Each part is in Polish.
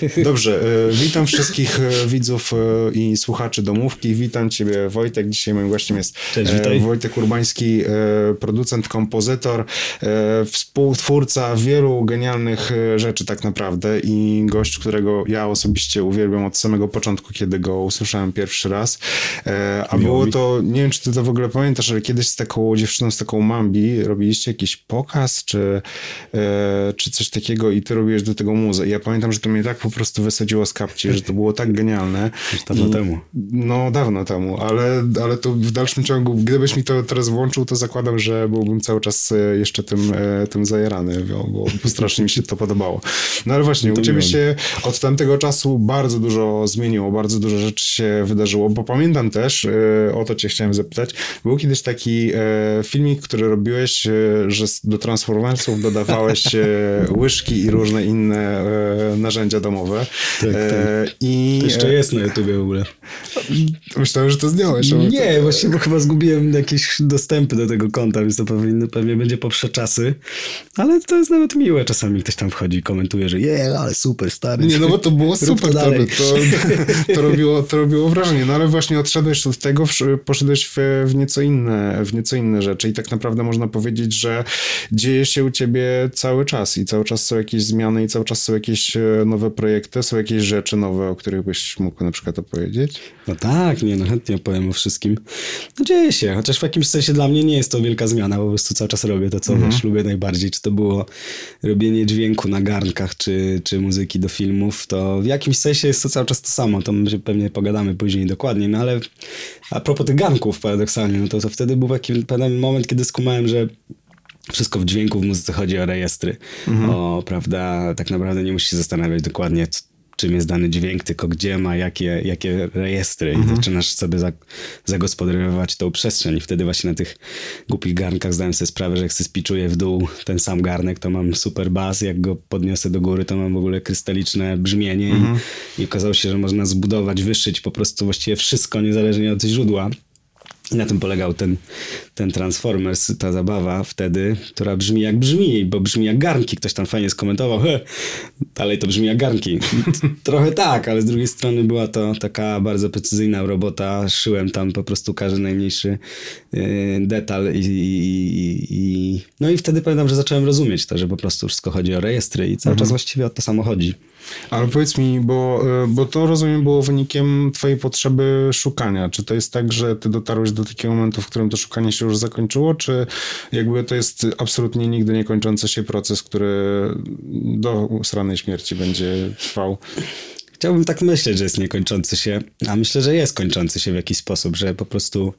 Dobrze, e, witam wszystkich e, widzów e, i słuchaczy domówki. Witam Ciebie, Wojtek. Dzisiaj moim gościem jest Cześć, witaj. Wojtek Urbański, producent, kompozytor, współtwórca wielu genialnych rzeczy tak naprawdę i gość, którego ja osobiście uwielbiam od samego początku, kiedy go usłyszałem pierwszy raz. A było to, nie wiem, czy ty to w ogóle pamiętasz, ale kiedyś z taką dziewczyną, z taką Mambi robiliście jakiś pokaz, czy, czy coś takiego i ty robiłeś do tego muzę. I ja pamiętam, że to mnie tak po prostu wysadziło z kapci, że to było tak genialne. Już dawno I, temu. No, dawno temu, ale, ale to w dalszym ciągu, gdybyś mi to teraz włączył, to zakładam, że byłbym cały czas e, jeszcze tym, e, tym zajerany, bo, bo strasznie mi się to podobało. No ale właśnie, u ciebie się od tamtego czasu bardzo dużo zmieniło, bardzo dużo rzeczy się wydarzyło, bo pamiętam też, e, o to cię chciałem zapytać, był kiedyś taki filmik, który robiłeś, że do Transformersów dodawałeś łyżki i różne inne narzędzia domowe Tak, e, tak. I... To jeszcze jest na YouTubie w ogóle. Myślałem, że to zdjąłeś. Nie, to... właśnie bo chyba zgubiłem jakieś dostępy do tego konta, więc to pewnie, pewnie będzie poprze czasy. Ale to jest nawet miłe. Czasami ktoś tam wchodzi i komentuje, że je, ale super, stary. Nie, no bo to było super. To, to, to, robiło, to robiło wrażenie. No ale właśnie odszedłeś od tego, poszedłeś w, w, nieco inne, w nieco inne rzeczy i tak naprawdę można powiedzieć, że dzieje się u ciebie cały czas i cały czas są jakieś zmiany i cały czas są jakieś e, nowe projekty? Są jakieś rzeczy nowe, o których byś mógł na przykład opowiedzieć? No tak, nie, no chętnie opowiem o wszystkim. No dzieje się, chociaż w jakimś sensie dla mnie nie jest to wielka zmiana, po prostu cały czas robię to, co mhm. wiesz, lubię najbardziej. Czy to było robienie dźwięku na garnkach, czy, czy muzyki do filmów, to w jakimś sensie jest to cały czas to samo, to my pewnie pogadamy później dokładnie, no ale a propos tych garnków paradoksalnie, no to, to wtedy był taki pewien moment, kiedy skumałem, że wszystko w dźwięku w muzyce chodzi o rejestry. Mhm. O, prawda, tak naprawdę nie musisz się zastanawiać dokładnie, czym jest dany dźwięk, tylko gdzie ma jakie, jakie rejestry mhm. i zaczynasz sobie zagospodarowywać tą przestrzeń i wtedy właśnie na tych głupich garnkach zdałem sobie sprawę, że jak się spiczuję w dół ten sam garnek, to mam super bas, jak go podniosę do góry, to mam w ogóle krystaliczne brzmienie mhm. i, i okazało się, że można zbudować, wyszyć po prostu właściwie wszystko, niezależnie od źródła. I na tym polegał ten, ten Transformers, ta zabawa wtedy, która brzmi jak brzmi, bo brzmi jak garnki. Ktoś tam fajnie skomentował, dalej to brzmi jak garnki. Trochę tak, ale z drugiej strony była to taka bardzo precyzyjna robota. Szyłem tam po prostu każdy najmniejszy y, detal i, i, i, no i wtedy pamiętam, że zacząłem rozumieć to, że po prostu wszystko chodzi o rejestry i cały mhm. czas właściwie o to samo chodzi. Ale powiedz mi, bo, y, bo to rozumiem było wynikiem twojej potrzeby szukania. Czy to jest tak, że ty dotarłeś do takiego momentu, w którym to szukanie się już zakończyło, czy jakby to jest absolutnie nigdy nie kończący się proces, który do sranej śmierci będzie trwał? Chciałbym tak myśleć, że jest niekończący się, a myślę, że jest kończący się w jakiś sposób, że po prostu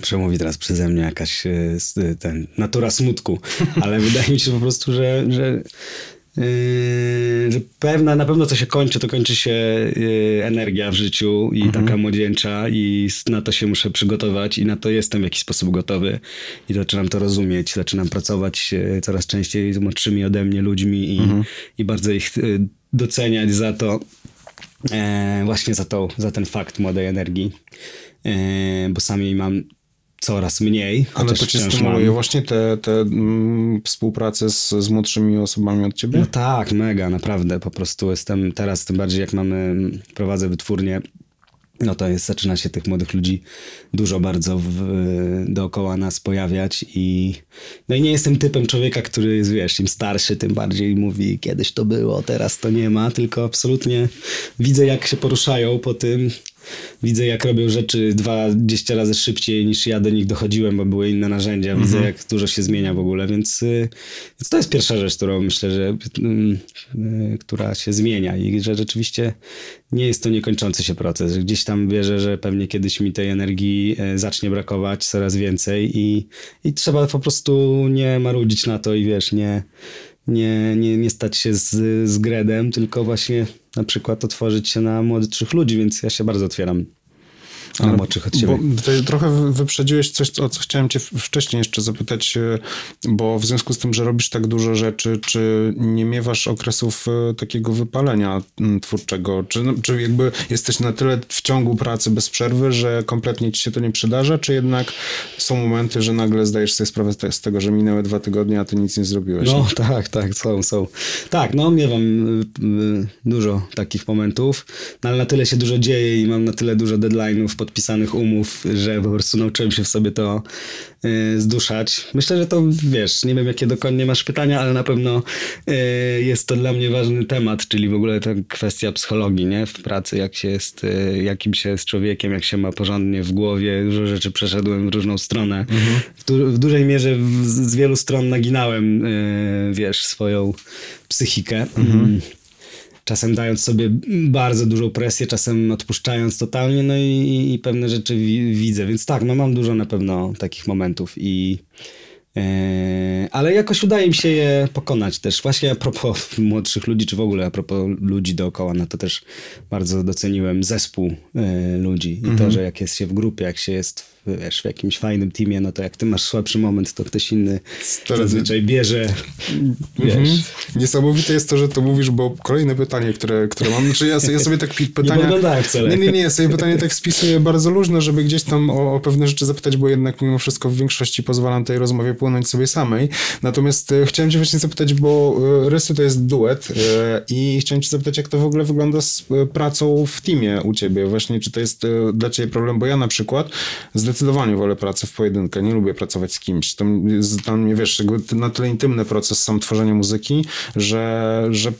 przemówi teraz przeze mnie jakaś y, ten, natura smutku, ale wydaje mi się po prostu, że, że Yy, że pewna, na pewno co się kończy, to kończy się yy, energia w życiu i mhm. taka młodzieńcza i na to się muszę przygotować i na to jestem w jakiś sposób gotowy i zaczynam to rozumieć, zaczynam pracować yy, coraz częściej z młodszymi ode mnie ludźmi i, mhm. i bardzo ich doceniać za to, właśnie za, to, za ten fakt młodej energii, bo sam jej mam coraz mniej. Ale to cię stymuluje mam... właśnie te, te mm, współpracę z, z młodszymi osobami od ciebie? No tak, mega, naprawdę. Po prostu jestem teraz, tym bardziej jak mamy, prowadzę wytwórnię, no to jest, zaczyna się tych młodych ludzi dużo bardzo w, dookoła nas pojawiać i no i nie jestem typem człowieka, który jest, wiesz, im starszy, tym bardziej mówi kiedyś to było, teraz to nie ma, tylko absolutnie widzę jak się poruszają po tym, Widzę, jak robią rzeczy 20 razy szybciej niż ja do nich dochodziłem, bo były inne narzędzia. Mhm. Widzę, jak dużo się zmienia w ogóle, więc, y, więc to jest pierwsza rzecz, którą myślę, że yy, która się zmienia i że rzeczywiście nie jest to niekończący się proces. Gdzieś tam wierzę, że pewnie kiedyś mi tej energii y, zacznie brakować coraz więcej i, i trzeba po prostu nie marudzić na to i wiesz, nie, nie, nie, nie stać się z, z gredem, tylko właśnie na przykład otworzyć się na młodszych ludzi, więc ja się bardzo otwieram. Ale młodszych od siebie. Bo trochę wyprzedziłeś coś, o co chciałem cię wcześniej jeszcze zapytać, e, bo w związku z tym, że robisz tak dużo rzeczy, czy nie miewasz okresów e, takiego wypalenia twórczego? Czy, no, czy jakby jesteś na tyle w ciągu pracy bez przerwy, że kompletnie ci się to nie przydarza, czy jednak są momenty, że nagle zdajesz sobie sprawę z tego, że minęły dwa tygodnie, a ty nic nie zrobiłeś? No tak, tak, są, są. Tak, no miewam dużo takich momentów, no, ale na tyle się dużo dzieje i mam na tyle dużo deadline'ów, podpisanych umów, że po prostu nauczyłem się w sobie to y, zduszać. Myślę, że to wiesz, nie wiem jakie dokładnie masz pytania, ale na pewno y, jest to dla mnie ważny temat, czyli w ogóle ta kwestia psychologii, nie? W pracy, jak się jest, y, jakim się jest człowiekiem, jak się ma porządnie w głowie. Dużo rzeczy przeszedłem w różną stronę. Mhm. W, du w, dużej mierze w, z wielu stron naginałem, wiesz, swoją psychikę. Mhm. Czasem dając sobie bardzo dużą presję, czasem odpuszczając totalnie, no i, i pewne rzeczy wi widzę, więc tak, no mam dużo na pewno takich momentów i e, ale jakoś udaje mi się je pokonać też. Właśnie a propos młodszych ludzi, czy w ogóle a propos ludzi dookoła, no to też bardzo doceniłem zespół e, ludzi i mhm. to, że jak jest się w grupie, jak się jest wiesz, w jakimś fajnym teamie, no to jak ty masz słabszy moment, to ktoś inny Stary... zazwyczaj bierze, wiesz. Mhm. Niesamowite jest to, że to mówisz, bo kolejne pytanie, które, które mam, znaczy ja, ja sobie tak pytania... Nie wcale. Nie, nie, nie, ja sobie pytanie tak spisuję bardzo luźno, żeby gdzieś tam o, o, pewne rzeczy zapytać, bo jednak mimo wszystko w większości pozwalam tej rozmowie płynąć sobie samej. Natomiast e, chciałem cię właśnie zapytać, bo e, Rysy to jest duet e, i chciałem cię zapytać, jak to w ogóle wygląda z pracą w teamie u ciebie? Właśnie, czy to jest dla ciebie problem? Bo ja na przykład zdecydowanie wolę pracę w pojedynkę, nie lubię pracować z kimś. To dla mnie, wiesz, na tyle intymny proces sam tworzenia muzyki, że, że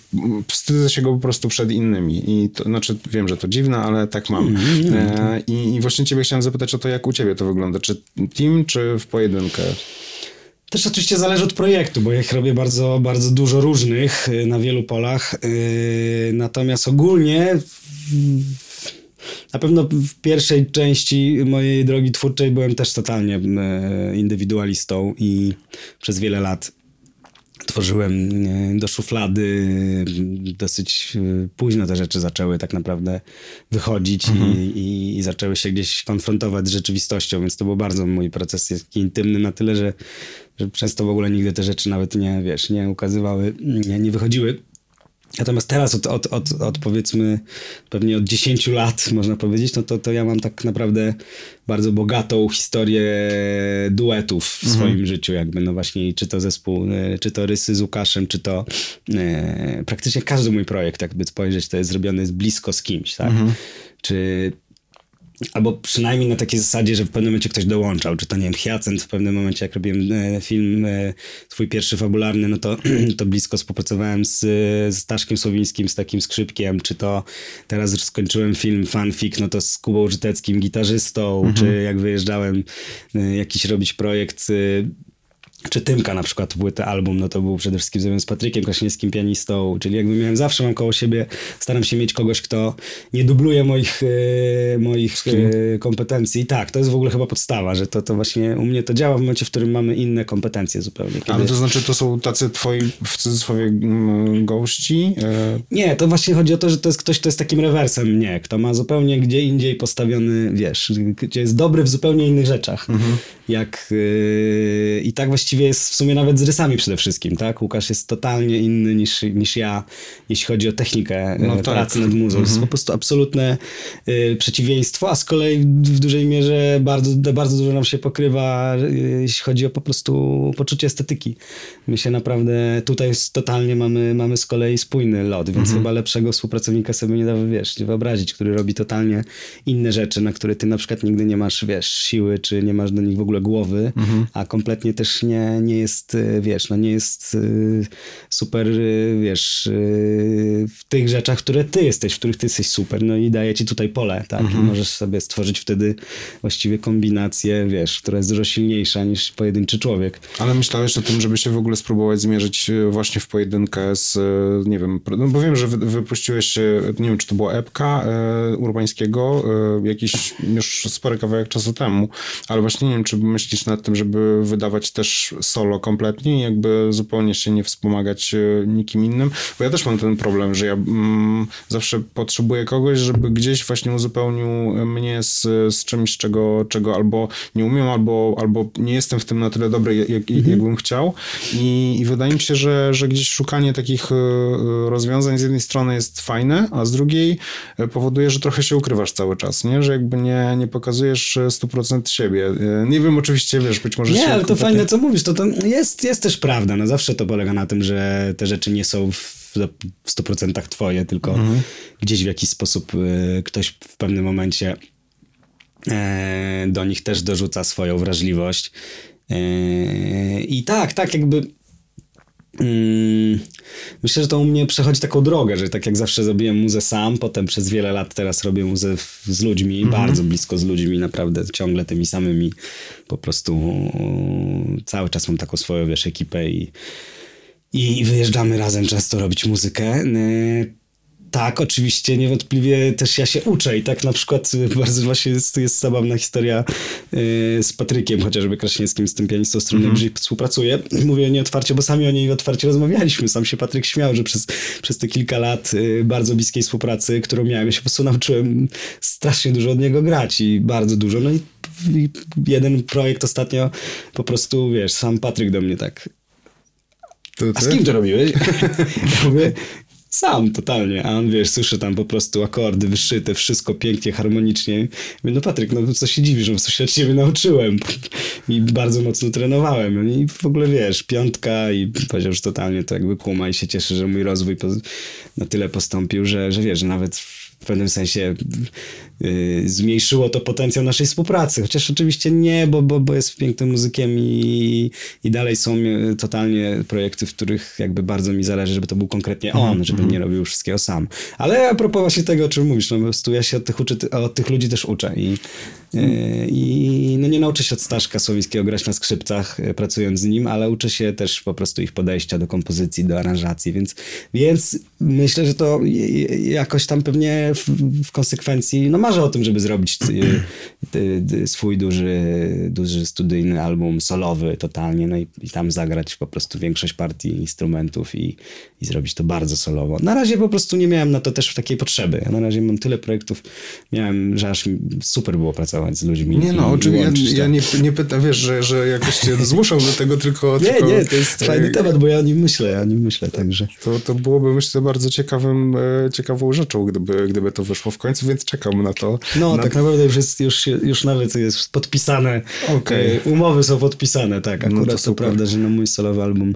wstydzę się go po prostu przed innymi. I to, znaczy, wiem, że to dziwne, ale tak mam. Mm, e, i, I właśnie ciebie chciałem zapytać o to, jak u ciebie to wygląda. Czy team, czy w pojedynkę? Też oczywiście zależy od projektu, bo ja ich robię bardzo, bardzo dużo różnych y, na wielu polach. Y, natomiast ogólnie na pewno w pierwszej części mojej drogi twórczej byłem też totalnie e, indywidualistą i przez wiele lat tworzyłem e, do szuflady. Dosyć e, późno te rzeczy zaczęły tak naprawdę wychodzić mhm. i, i, i, zaczęły się gdzieś konfrontować z rzeczywistością, więc to był bardzo mój proces jest intymny na tyle, że, że przez to w ogóle nigdy te rzeczy nawet nie, wiesz, nie ukazywały, nie, nie wychodziły Natomiast teraz od, od, od, od powiedzmy pewnie od 10 lat, można powiedzieć, no to, to ja mam tak naprawdę bardzo bogatą historię duetów w mhm. swoim życiu, jakby no właśnie czy to zespół, e, czy to Rysy z Łukaszem, czy to e, praktycznie każdy mój projekt, jakby spojrzeć, to jest zrobiony blisko z kimś, tak? Mhm. Czy Albo przynajmniej na takiej zasadzie, że w pewnym momencie ktoś dołączał. Czy to, nie wiem, Hyacynt w pewnym momencie, jak robiłem e, film e, swój pierwszy fabularny, no to, to blisko współpracowałem z, z Staszkiem Słowińskim, z takim skrzypkiem. Czy to teraz skończyłem film fanfic, no to z Kubą Żyteckim, gitarzystą. Mhm. Czy jak wyjeżdżałem e, jakiś robić projekt czy Tymka na przykład płytę album, no to był przede wszystkim zrobiony z Patrykiem Kraśniewskim, pianistą, czyli jakby miałem zawsze mam koło siebie, staram się mieć kogoś, kto nie dubluje moich, e, moich e, kompetencji. tak, to jest w ogóle chyba podstawa, że to, to właśnie u mnie to działa w momencie, w którym mamy inne kompetencje zupełnie. Kiedy... Ale to znaczy to są tacy twoi w cudzysłowie gości? E... Nie, to właśnie chodzi o to, że to jest ktoś, kto jest takim rewersem mnie, kto ma zupełnie gdzie indziej postawiony, wiesz, gdzie jest dobry w zupełnie innych rzeczach. Mhm. Jak e, i tak właściwie właściwie jest w sumie nawet z rysami przede wszystkim, tak? Łukasz jest totalnie inny niż, niż ja, jeśli chodzi o technikę no e, tak. pracy nad muzą. Mhm. Jest po prostu absolutne y, przeciwieństwo, a z kolei w dużej mierze bardzo, bardzo dużo nam się pokrywa, y, jeśli chodzi o po prostu poczucie estetyki. My się naprawdę tutaj totalnie mamy, mamy z kolei spójny lot, więc mhm. chyba lepszego współpracownika sobie nie da, wiesz, wyobrazić, który robi totalnie inne rzeczy, na które ty na przykład nigdy nie masz, wiesz, siły, czy nie masz do nich w ogóle głowy, mhm. a kompletnie też nie nie, jest, e, wiesz, no nie jest e, super, e, wiesz, w tych rzeczach, które ty jesteś, w których ty jesteś super, no i daje ci tutaj pole, tak, mhm. i możesz sobie stworzyć wtedy właściwie kombinację, wiesz, która jest dużo silniejsza niż pojedynczy człowiek. Ale myślałeś o tym, żeby się w ogóle spróbować zmierzyć właśnie w pojedynkę z, nie wiem, no bo wiem, że wypuściłeś, nie wiem, czy to była epka Urbańskiego, jakiś już spory kawałek czasu temu, ale właśnie nie wiem, czy myślisz nad tym, żeby wydawać też solo kompletnie i jakby zupełnie się nie wspomagać e, nikim innym, bo ja też mam ten problem, że ja mm, zawsze potrzebuję kogoś, żeby gdzieś właśnie uzupełnił mnie z, z czymś, czego, czego albo nie umiem, albo, albo nie jestem w tym na tyle dobry, jak, mhm. jakbym chciał I, i wydaje mi się, że, że gdzieś szukanie takich e, rozwiązań z jednej strony jest fajne, a z drugiej powoduje, że trochę się ukrywasz cały czas, nie? Że jakby nie, nie pokazujesz 100% siebie. Nie wiem, oczywiście, wiesz, być może... Nie, ale to fajne, co mówisz, to, to jest, jest też prawda, no zawsze to polega na tym, że te rzeczy nie są w w 100% twoje, tylko mhm. gdzieś w jakiś sposób y, ktoś w pewnym momencie e, do nich też dorzuca swoją wrażliwość. E, I tak, tak, jakby myślę, że to u mnie przechodzi taką drogę, że tak jak zawsze zrobiłem muzę sam, potem przez wiele lat teraz robię muzę z ludźmi, mm -hmm. bardzo blisko z ludźmi, naprawdę ciągle tymi samymi. Po prostu cały czas mam taką swoją, wiesz, ekipę i, i wyjeżdżamy razem często robić muzykę. Tak, oczywiście, niewątpliwie też ja się uczę i tak na przykład bardzo właśnie jest, jest zabawna historia yy, z Patrykiem, chociażby Kraśniewskim, z tym pianistą, z którym mm -hmm. współpracuję. Mówię nieotwarcie, bo sami o niej otwarcie rozmawialiśmy. Sam się Patryk śmiał, że przez, przez te kilka lat yy, bardzo bliskiej współpracy, którą miałem, ja się po prostu nauczyłem strasznie dużo od niego grać i bardzo dużo. No i, i jeden projekt ostatnio po prostu, wiesz, sam Patryk do mnie tak a z kim to robiłeś? ja mówię, sam totalnie, a on wiesz, słyszy tam po prostu akordy wyszyte, wszystko pięknie, harmonicznie. Mówię, no Patryk, no co się dziwisz, no coś się od ciebie nauczyłem i bardzo mocno trenowałem. No I w ogóle wiesz, piątka i powiedział, że totalnie to jakby kuma i się cieszy, że mój rozwój na tyle postąpił, że, że wiesz, nawet w pewnym sensie zmniejszyło to potencjał naszej współpracy. Chociaż oczywiście nie, bo, bo, bo jest pięknym muzykiem i, i dalej są y, totalnie projekty, w których jakby bardzo mi zależy, żeby to był konkretnie on, -hmm. żebym nie robił wszystkiego sam. Ale a propos właśnie tego, o czym mówisz, no po prostu ja się od tych, uczy, od tych ludzi też uczę i, y, i no nie nauczę się od Staszka Słowińskiego grać na skrzypcach, pracując z nim, ale uczę się też po prostu ich podejścia do kompozycji, do aranżacji, więc, więc myślę, że to jakoś tam pewnie w, w konsekwencji, no marzę o tym, żeby zrobić y, y, y, swój duży, duży studyjny album solowy totalnie, no i, i, tam zagrać po prostu większość partii instrumentów i, i zrobić to bardzo solowo. Na razie po prostu nie miałem na to też takiej potrzeby. Ja na razie mam tyle projektów, miałem, że aż super było pracować z ludźmi. Nie no, oczywiście ja, ja, nie, nie pytam, wiesz, że, że jakoś cię zmuszał do tego, tylko... Nie, tylko, nie, to jest fajny temat, bo ja o nim myślę, ja o nim myślę także. To, to byłoby, myślę, bardzo ciekawym, e, ciekawą rzeczą, gdyby, gdyby to wyszło w końcu, więc czekam na to. No, na... tak naprawdę już, jest, już, już nawet jest podpisane. Okay. Umowy są podpisane, tak. No Akurat no to, to prawda, że na mój solowy album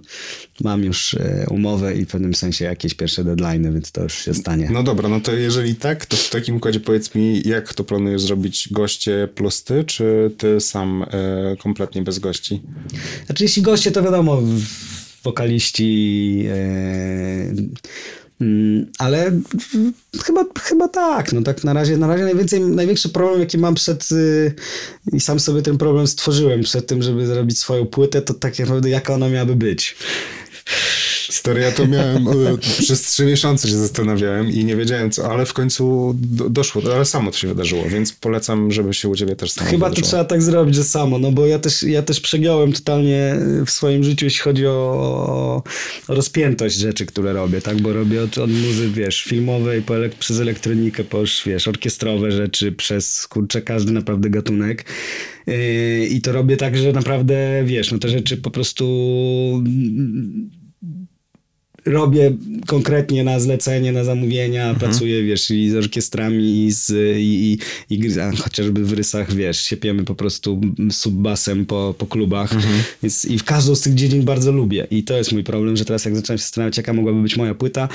mam już e, umowę i pewnym sensie jakieś pierwsze deadline, więc to już się stanie. No dobra, no to jeżeli tak, to w takim układzie powiedz mi, jak to planujesz zrobić? Goście plus ty, czy ty sam e, kompletnie bez gości? Znaczy, jeśli goście, to wiadomo, wokaliści. E, Mm, ale chyba, chyba tak. No tak na razie, na razie najwięcej, największy problem, jaki mam przed yy, i sam sobie ten problem stworzyłem przed tym, żeby zrobić swoją płytę, to tak naprawdę jaka ona miałaby być. Stary, ja to miałem, e, przez trzy miesiące się zastanawiałem i nie wiedziałem co, ale w końcu do, doszło, ale samo to się wydarzyło, więc polecam, żeby się u ciebie też samo Chyba wydarzyło. to trzeba tak zrobić, że samo, no bo ja też, ja też przegiąłem totalnie w swoim życiu, jeśli chodzi o, o rozpiętość rzeczy, które robię, tak, bo robię od, od muzy, wiesz, filmowej, po elek przez elektronikę, po wiesz, orkiestrowe rzeczy, przez, kurczę, każdy naprawdę gatunek yy, i to robię tak, że naprawdę, wiesz, no te rzeczy po prostu robię konkretnie na zlecenie, na zamówienia, mhm. pracuję, wiesz, i z orkiestrami, i, z, i, i, i chociażby w rysach, wiesz, siepiemy po prostu subbasem po, po klubach, mhm. Więc, i w każdą z tych dziedzin bardzo lubię i to jest mój problem, że teraz jak zacząłem się zastanawiać, jaka mogłaby być moja płyta,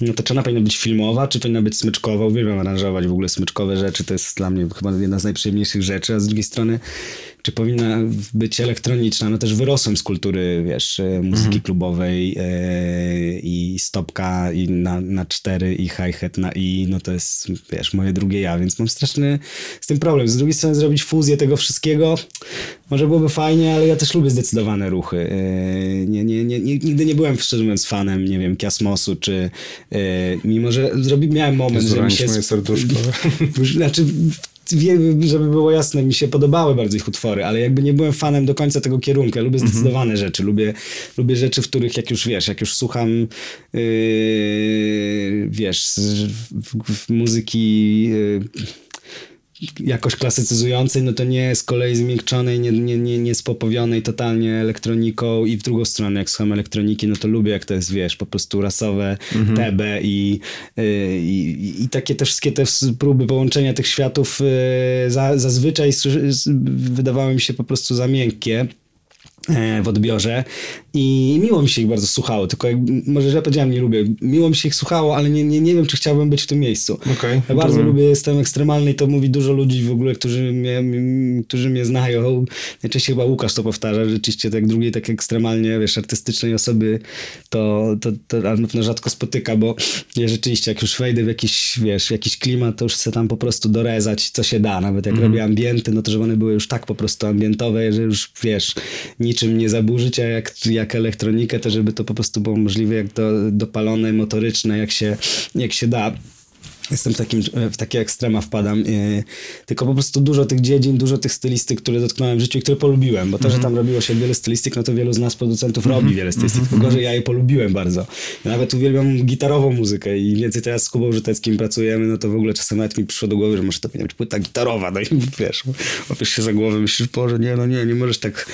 no to czy ona powinna być filmowa, czy powinna być smyczkowa, uwielbiam aranżować w ogóle smyczkowe rzeczy, to jest dla mnie chyba jedna z najprzyjemniejszych rzeczy, a z drugiej strony czy powinna być elektroniczna. No też wyrosłem z kultury, wiesz, e, muzyki mhm. klubowej e, i stopka i na, na cztery i hi-hat na i, no to jest, wiesz, moje drugie ja, więc mam straszny z tym problem. Z drugiej strony zrobić fuzję tego wszystkiego może byłoby fajnie, ale ja też lubię zdecydowane ruchy. E, nie, nie, nie, nigdy nie byłem, szczerze mówiąc, fanem, nie wiem, Kiasmosu, czy mimo, że zrobi, miałem moment, że mi się... moje serduszko. znaczy żeby było jasne, mi się podobały bardzo ich utwory, ale jakby nie byłem fanem do końca tego kierunku. Ja lubię mhm. zdecydowane rzeczy. Lubię, lubię rzeczy, w których jak już wiesz, jak już słucham yy, wiesz, w, w muzyki yy, jakoś klasycyzującej, no to nie z kolei zmiękczonej, nie, nie, nie, nie spopowionej totalnie elektroniką i w drugą stronę, jak słucham elektroniki, no to lubię, jak to jest, wiesz, po prostu rasowe, mhm. TB i, y, i, i, takie te wszystkie te próby połączenia tych światów y, za, zazwyczaj wydawały mi się po prostu za miękkie. E, w odbiorze i miło mi się ich bardzo słuchało, tylko jak, może źle powiedziałem, nie lubię. Miło mi się ich słuchało, ale nie, nie, nie wiem, czy chciałbym być w tym miejscu. Okay, ja bardzo lubię, jestem ekstremalny i to mówi dużo ludzi w ogóle, którzy mnie, którzy mnie znają. Najczęściej chyba Łukasz to powtarza, rzeczywiście tak drugiej tak ekstremalnie, wiesz, artystycznej osoby to, to, to na pewno rzadko spotyka, bo ja rzeczywiście jak już wejdę w jakiś, wiesz, jakiś klimat, to już chcę tam po prostu dorezać, co się da. Nawet jak mm. robię ambienty, no to żeby one były już tak po prostu ambientowe, że już, wiesz, niczym nie zaburzyć, a jak, jak elektronikę, to żeby to po prostu było możliwe, jak do, dopalone, motoryczne, jak się, jak się da. Jestem w, takim, w takie ekstrema wpadam. Yy, tylko po prostu dużo tych dziedzin, dużo tych stylistyk, które dotknąłem w życiu i które polubiłem, bo to, mm -hmm. że mhm. tam robiło się wiele stylistyk, no to wielu z nas producentów mm -hmm. robi wiele stylistyk, mm -hmm. tylko gorzej ja je polubiłem bardzo. Ja nawet uwielbiam gitarową muzykę i więcej teraz z Kubą Żyteckim pracujemy, no to w ogóle czasem nawet mi przyszło do głowy, że może to powinna być płyta gitarowa, no i wiesz, łapiesz się za głowę, myślisz, Boże, nie, no nie, nie możesz tak,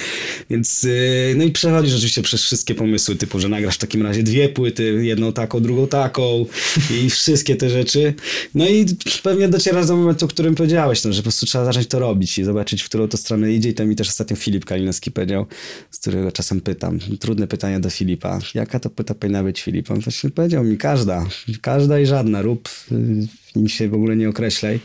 więc yy, no i przechodzisz oczywiście przez wszystkie pomysły, typu, że nagrasz w takim razie dwie płyty, jedną taką, drugą taką i wszystkie te rzeczy, no i pewnie docierasz do momentu, o którym powiedziałeś, no, że po prostu trzeba zacząć to robić i zobaczyć, w którą to stronę idzie. I to mi też ostatnio Filip Kalinowski powiedział, z którego czasem pytam. Trudne pytanie do Filipa. Jaka to płyta powinna być, Filip? On właśnie powiedział mi, każda. Każda i żadna. Rób, w nim się w ogóle nie określaj.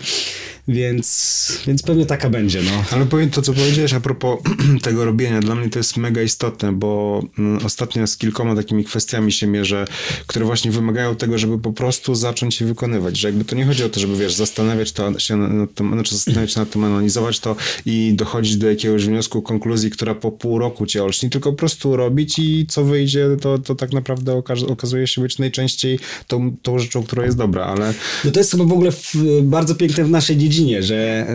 Więc, więc pewnie taka będzie. No. Ale powiem to, co powiedziałeś a propos tego robienia. Dla mnie to jest mega istotne, bo mm, ostatnio z kilkoma takimi kwestiami się mierzę, które właśnie wymagają tego, żeby po prostu zacząć je wykonywać. Że jakby to nie chodzi o to, żeby wiesz, zastanawiać to, się nad tym, znaczy zastanawiać się nad tym, analizować to i dochodzić do jakiegoś wniosku, konkluzji, która po pół roku cię olśni, tylko po prostu robić i co wyjdzie, to, to tak naprawdę okazuje się być najczęściej tą, tą rzeczą, która jest dobra, ale... No to jest chyba w ogóle w, bardzo piękne w naszej dziedzinie że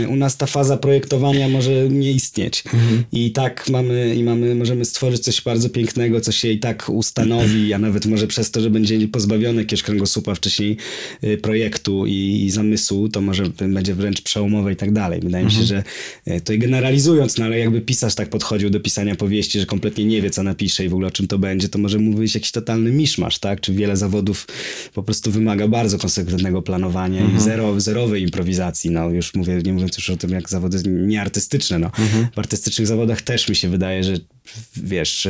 y, u nas ta faza projektowania może nie istnieć. Mhm. I tak mamy, i mamy, możemy stworzyć coś bardzo pięknego, co się i tak ustanowi, a nawet może przez to, że będzie pozbawiony jakiegoś kręgosłupa wcześniej y, projektu i, i zamysłu, to może będzie wręcz przełomowe i tak dalej. Wydaje mhm. mi się, mhm. że y, to i generalizując, no ale jakby pisarz tak podchodził do pisania powieści, że kompletnie nie wie, co napisze i w ogóle o czym to będzie, to może mu wyjść jakiś totalny miszmasz, tak? Czy wiele zawodów po prostu wymaga bardzo konsekwentnego planowania mhm. i zero, zerowej improwizacji improwizacji, no już mówię, nie mówiąc już o tym, jak zawody nieartystyczne, no. Mhm. W artystycznych zawodach też mi się wydaje, że wiesz,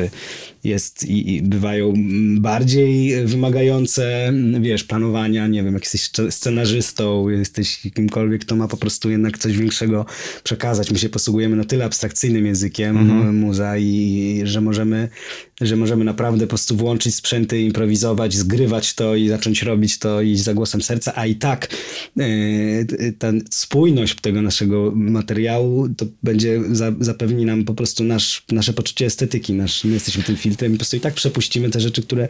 jest i, i, bywają bardziej wymagające, wiesz, planowania, nie wiem, jak jesteś scenarzystą, jesteś kimkolwiek, kto ma po prostu jednak coś większego przekazać. My się posługujemy na tyle abstrakcyjnym językiem mhm. muza i, że możemy że możemy naprawdę po prostu włączyć sprzęty, improwizować, zgrywać to i zacząć robić to i za głosem serca, a i tak yy, ta spójność tego naszego materiału to będzie za, zapewni nam po prostu nasz, nasze poczucie estetyki, nasz, my jesteśmy tym filtrem i po prostu i tak przepuścimy te rzeczy, które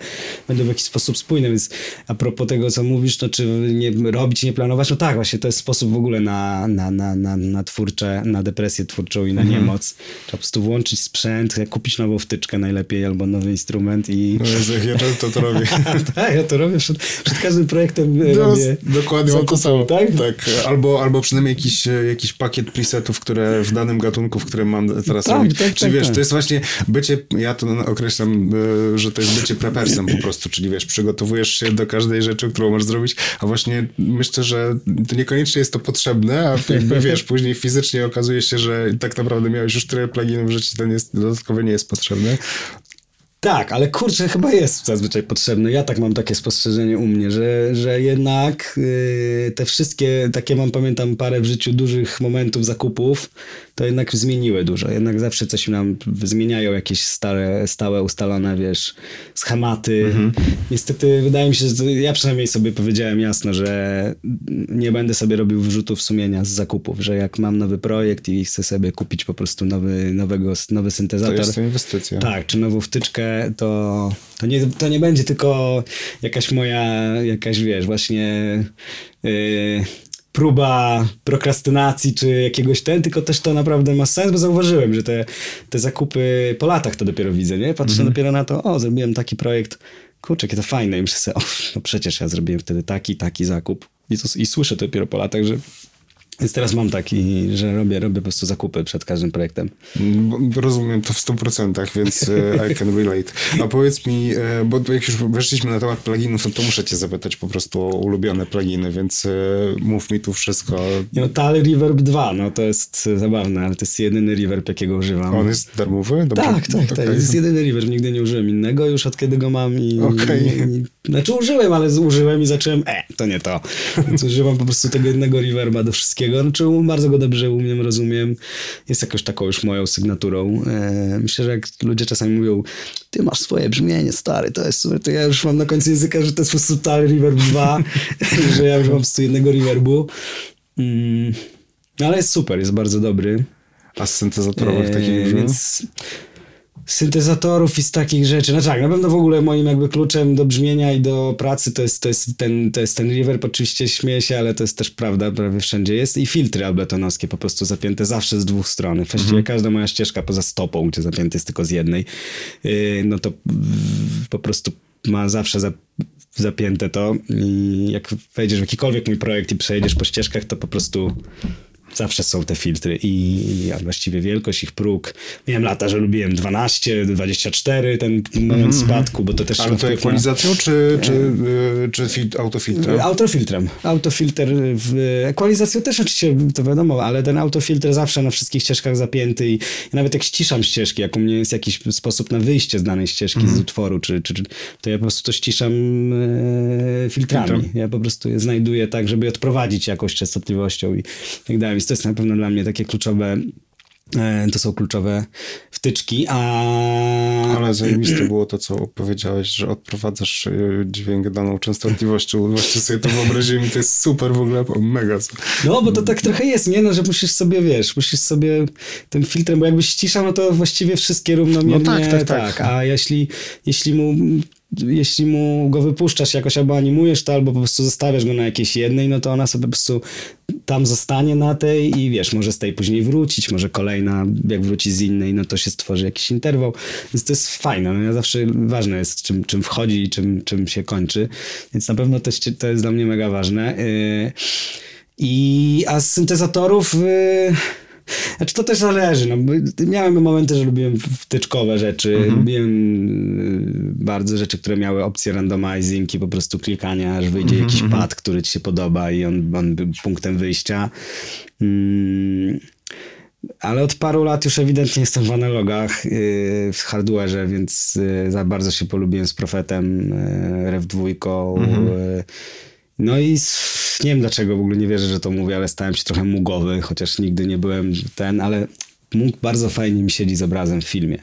będą w jakiś sposób spójne, więc a propos tego, co mówisz, no czy nie robić, nie planować, no tak, właśnie to jest sposób w ogóle na, na, na, na, na twórcze, na depresję twórczą i na mhm. niemoc. Trzeba po prostu włączyć sprzęt, kupić nową wtyczkę najlepiej albo nowy instrument i... No Jezu, ja często to robię. tak, ja to robię przed, przed każdym projektem. E, no, robię dokładnie mam to samo. Tak? tak. Albo, albo przynajmniej jakiś, e, jakiś pakiet presetów, które w danym gatunku, w którym mam teraz tak, robić. Tak, czyli tak, wiesz, tak. to jest właśnie bycie, ja to określam, e, że to jest bycie prepersem po prostu, czyli wiesz, przygotowujesz się do każdej rzeczy, którą możesz zrobić, a właśnie myślę, że to niekoniecznie jest to potrzebne, a jakby wiesz, później fizycznie okazuje się, że tak naprawdę miałeś już tyle pluginów, że ci ten jest, dodatkowo nie jest potrzebny. Tak, ale kurczę, chyba jest zazwyczaj potrzebny. Ja tak mam takie spostrzeżenie u mnie, że, że jednak yy, te wszystkie, takie mam, pamiętam parę w życiu dużych momentów zakupów, to jednak zmieniły dużo. Jednak zawsze coś nam zmieniają, jakieś stare, stałe, ustalone, wiesz, schematy. Mhm. Niestety wydaje mi się, że ja przynajmniej sobie powiedziałem jasno, że nie będę sobie robił wrzutów sumienia z zakupów, że jak mam nowy projekt i chcę sobie kupić po prostu nowy, nowego, nowy syntezator. To jest to inwestycja. Tak, czy nową wtyczkę, to, to, nie, to nie będzie tylko jakaś moja, jakaś wiesz, właśnie... Yy, próba prokrastynacji czy jakiegoś ten, tylko też to naprawdę ma sens, bo zauważyłem, że te, te zakupy po latach to dopiero widzę, nie? Patrzę Mhm. dopiero na to, o, zrobiłem taki projekt, kurczę, jakie to fajne i myślę sobie, o, no przecież ja zrobiłem wtedy taki, taki zakup i, to, i słyszę to dopiero po latach, że więc teraz mam taki, że robię, robię po prostu zakupy przed każdym projektem. Rozumiem to w 100%, więc e, I can relate. A powiedz mi, e, bo jak już weszliśmy na temat pluginów, no to muszę cię zapytać po prostu o ulubione pluginy, więc e, mów mi tu wszystko. No, Tally Reverb 2, no to jest zabawne, ale to jest jedyny reverb, jakiego używam. On jest darmowy? Dobrze? Tak, tak, tak. Okej. To jest jedyny reverb, nigdy nie użyłem innego już od kiedy go mam i... Okej. i, i znaczy użyłem, ale użyłem i zacząłem, e, to nie to. Więc używam po prostu tego jednego reverba do wszystkiego. Znaczy bardzo go dobrze umiem, rozumiem. Jest jakoś taką już moją sygnaturą. E, myślę, że jak ludzie czasami mówią, ty masz swoje brzmienie, stary, to jest super, to ja już mam na końcu języka, że to jest po prostu Tally Reverb 2, że ja już mam po prostu jednego reverbu. Mm, no ale jest super, jest bardzo dobry. A z syntezatorów Eee, takich brzmi? Więc syntezatorów i z takich rzeczy. No tak, na pewno w ogóle moim jakby kluczem do brzmienia i do pracy to jest, to jest, ten, to jest ten reverb. Oczywiście śmieję się, ale to jest też prawda, prawie wszędzie jest. I filtry abletonowskie po prostu zapięte zawsze z dwóch stron. Właściwie Mhm. każda moja ścieżka poza stopą, gdzie zapięty jest tylko z jednej, yy, no to po prostu ma zawsze za, zapięte to i jak wejdziesz w jakikolwiek mój projekt i przejedziesz po ścieżkach, to po prostu zawsze są te filtry i, a właściwie wielkość ich próg. Miałem lata, że lubiłem 12, 24, ten moment spadku, bo to też Mhm, Ale to wpływ na- ekwalizacją, czy, czy, e, czy fil- autofiltrem? Autofiltrem. Autofilter w ekwalizacją też oczywiście to wiadomo, ale ten autofiltr zawsze na wszystkich ścieżkach zapięty i, nawet jak ściszam ścieżki, jak u mnie jest jakiś sposób na wyjście z danej ścieżki Mhm. z utworu, czy, czy, czy, to ja po prostu to ściszam e, filtrami. Ja po prostu je znajduję tak, żeby je odprowadzić jakąś częstotliwością i tak dalej. Więc to jest na pewno dla mnie takie kluczowe e, to są kluczowe wtyczki, a... Ale zajebiste było to, co powiedziałeś, że odprowadzasz e, dźwięk daną częstotliwością. Właśnie sobie to wyobraziłem i to jest super w ogóle, mega. No, bo to tak trochę jest, nie? No, że musisz sobie, wiesz, musisz sobie tym filtrem, bo jakbyś ściszał, no to właściwie wszystkie równomiernie, No tak, tak, tak. A jeśli, jeśli mu jeśli mu go wypuszczasz jakoś albo animujesz to, albo po prostu zostawiasz go na jakiejś jednej, no to ona sobie po prostu tam zostanie na tej i wiesz, może z tej później wrócić, może kolejna, jak wróci z innej, no to się stworzy jakiś interwał, więc to jest fajne, no ja zawsze ważne jest czym, czym wchodzi i czym, czym się kończy, więc na pewno to jest, to jest dla mnie mega ważne. Yy, i, a z syntezatorów. Yy, znaczy to też zależy. No, miałem momenty, że lubiłem wtyczkowe rzeczy. Lubiłem yy, bardzo rzeczy, które miały opcję randomizing i po prostu klikania, aż wyjdzie jakiś pad, który ci się podoba i on, on był punktem wyjścia. Mm, ale od paru lat już ewidentnie jestem w analogach, yy, w hardware'ze, więc yy, za bardzo się polubiłem z Profetem, yy, Rev 2. Yy, no i nie wiem dlaczego, w ogóle nie wierzę, że to mówię, ale stałem się trochę mugowy, chociaż nigdy nie byłem ten, ale mógł bardzo fajnie mi siedzi z obrazem w filmie.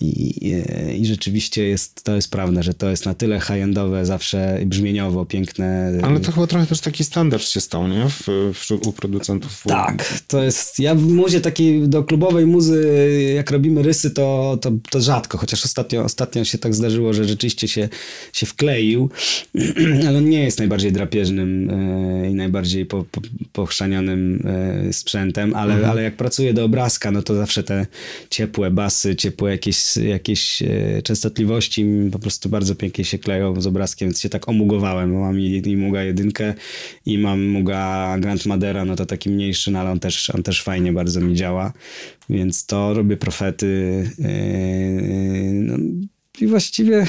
I, i, I rzeczywiście jest, to jest prawda, że to jest na tyle high-endowe, zawsze brzmieniowo, piękne. Ale to chyba trochę też taki standard się stał, nie? W, w, u producentów. Tak, to jest. Ja w muzie takiej do klubowej muzy, jak robimy rysy, to, to, to rzadko, chociaż ostatnio, ostatnio się tak zdarzyło, że rzeczywiście się, się wkleił, ale on nie jest najbardziej drapieżnym e, i najbardziej po, po, pochrzanionym e, sprzętem, ale, ale jak pracuję do obrazka, no to zawsze te ciepłe basy, ciepłe jakieś, jakieś e, częstotliwości po prostu bardzo pięknie się kleją z obrazkiem, więc się tak omugowałem. Mam i, i Muga jedynkę i mam Muga Grand Madera, no to taki mniejszy, no ale on też, on też fajnie bardzo mi działa, więc to robię profety yy, no, i właściwie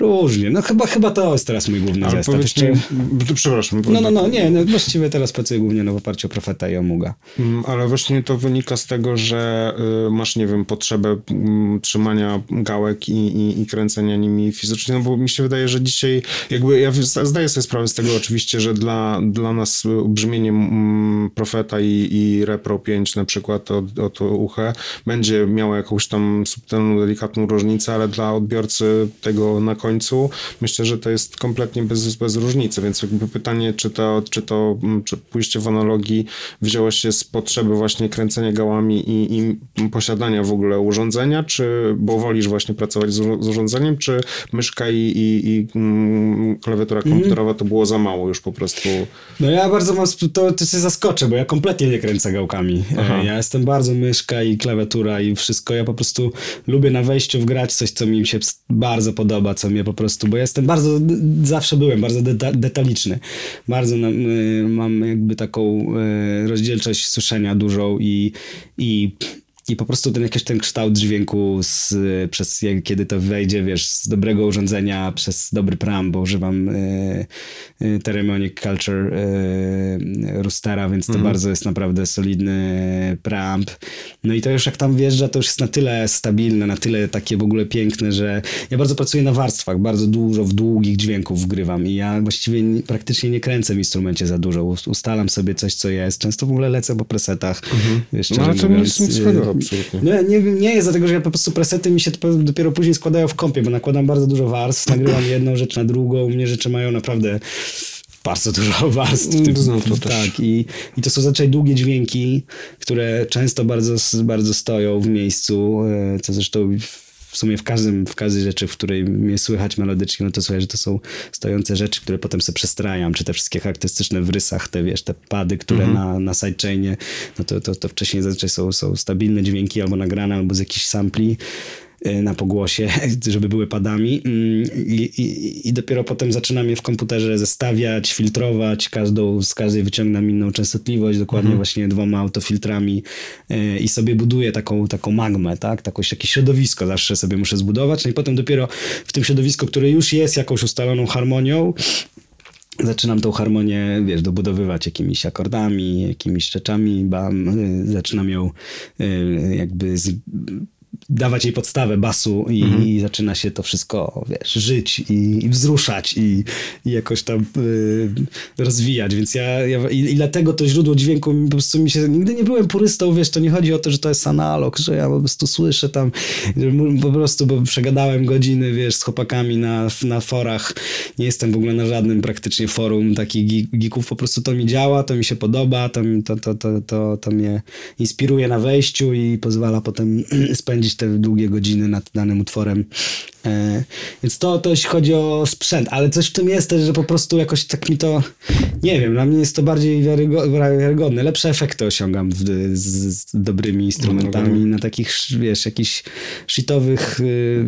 różnie. No chyba, chyba to jest teraz mój główny Ale zestaw. Jeszcze... to przepraszam. No, no, no, nie, no, właściwie teraz pracuję głównie w oparciu o Profeta i o Muga. Mm, Ale właśnie to wynika z tego, że y, masz, nie wiem, potrzebę mm, trzymania gałek i, i, i kręcenia nimi fizycznie, no bo mi się wydaje, że dzisiaj jakby, ja zdaję sobie sprawę z tego oczywiście, że dla, dla nas brzmienie mm, Profeta i, i Repro 5 na przykład od, od UHE będzie miało jakąś tam subtelną, delikatną różnicę, ale dla odbiorcy tego na końcu, myślę, że to jest kompletnie bez, bez różnicy, więc jakby pytanie, czy to, czy to mm, czy pójście w analogii wzięło się z potrzeby właśnie kręcenia gałami i, i posiadania w ogóle urządzenia, czy, bo wolisz właśnie pracować z, z urządzeniem, czy myszka i, i, i mm, klawiatura mhm. komputerowa to było za mało już po prostu? No ja bardzo mam, to, to się zaskoczę, bo ja kompletnie nie kręcę gałkami. Aha. Ja jestem bardzo myszka i klawiatura i wszystko. Ja po prostu lubię na wejściu wgrać coś, co mi się bardzo podoba, co mnie po prostu, bo jestem bardzo, zawsze byłem bardzo deta detaliczny. Bardzo y, mam jakby taką y, rozdzielczość słyszenia dużą i, i i po prostu ten jakiś ten kształt dźwięku z, przez kiedy to wejdzie, wiesz, z dobrego urządzenia, przez dobry pram, bo używam y, y, Theremonic Culture y, Roostera, więc to mm. bardzo jest naprawdę solidny preamp. No i to już jak tam wjeżdża, to już jest na tyle stabilne, na tyle takie w ogóle piękne, że ja bardzo pracuję na warstwach, bardzo dużo w długich dźwięków wgrywam i ja właściwie nie, praktycznie nie kręcę w instrumencie za dużo. Ustalam sobie coś, co jest. Często w ogóle lecę po presetach. Mm -hmm. Wiesz, no ale to mówiąc, nic swego absolutnie. Nie, nie, nie jest dlatego, że ja po prostu presety mi się dopiero później składają w kompie, bo nakładam bardzo dużo warstw, nagrywam jedną rzecz na drugą, u mnie rzeczy mają naprawdę bardzo dużo warstw. Mm, tym, to tak, i, i to są zazwyczaj długie dźwięki, które często bardzo, bardzo stoją w miejscu, e, co zresztą w sumie w każdym, w każdej rzeczy, w której mnie słychać melodycznie, no to słychać, że to są stojące rzeczy, które potem sobie przestrajam, czy te wszystkie charakterystyczne w rysach, te wiesz, te pady, które mhm. na, na sidechainie, no to, to, to wcześniej zazwyczaj są, są stabilne dźwięki albo nagrane, albo z jakichś sampli. Y, na pogłosie, żeby były padami. Mm, I, i, i, dopiero potem zaczynam je w komputerze zestawiać, filtrować, każdą, z każdej wyciągam inną częstotliwość, dokładnie mhm. właśnie dwoma autofiltrami y, i sobie buduję taką, taką magmę, tak, taką, takie środowisko zawsze sobie muszę zbudować, no i potem dopiero w tym środowisku, które już jest jakąś ustaloną harmonią, zaczynam tą harmonię, wiesz, dobudowywać jakimiś akordami, jakimiś rzeczami, bam, y, zaczynam ją jakby z, dawać jej podstawę basu i, mhm. i, zaczyna się to wszystko, wiesz, żyć i, i wzruszać i, i, jakoś tam y, rozwijać, więc ja, ja i, i, dlatego to źródło dźwięku po prostu mi się, nigdy nie byłem purystą, wiesz, to nie chodzi o to, że to jest analog, że ja po prostu słyszę tam, po prostu, bo przegadałem godziny, wiesz, z chłopakami na, na forach, nie jestem w ogóle na żadnym praktycznie forum takich geeków, po prostu to mi działa, to mi się podoba, to, to, to, to, to, to mnie inspiruje na wejściu i pozwala potem spędzić te długie godziny nad danym utworem. E, więc to, to jeśli chodzi o sprzęt, ale coś w tym jest też, że po prostu jakoś tak mi to, nie wiem, dla mnie jest to bardziej wiarygodne. Lepsze efekty osiągam w, z, z, dobrymi instrumentami no, na takich, wiesz, jakichś shitowych y,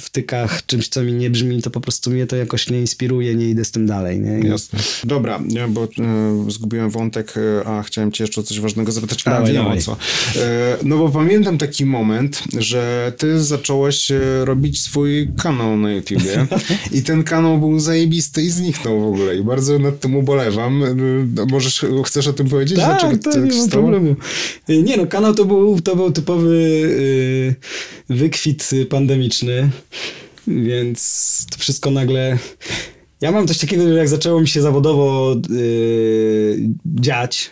wtykach, czymś, co mi nie brzmi, to po prostu mnie to jakoś nie inspiruje, nie idę z tym dalej. Nie? Jasne. Dobra, bo y, zgubiłem wątek, y, a chciałem cię jeszcze o coś ważnego zapytać. Dawaj, a, wiem o co. no bo pamiętam taki moment, że ty zacząłeś e, robić swój kanał na YouTubie i ten kanał był zajebisty i zniknął w ogóle i bardzo nad tym ubolewam. E, możesz, chcesz o tym powiedzieć? Tak, Dlaczego, tak, nie ma problemu. E, nie no, kanał to był, to był typowy yy, wykwit pandemiczny, więc to wszystko nagle... Ja mam coś takiego, że jak zaczęło mi się zawodowo yy, dziać,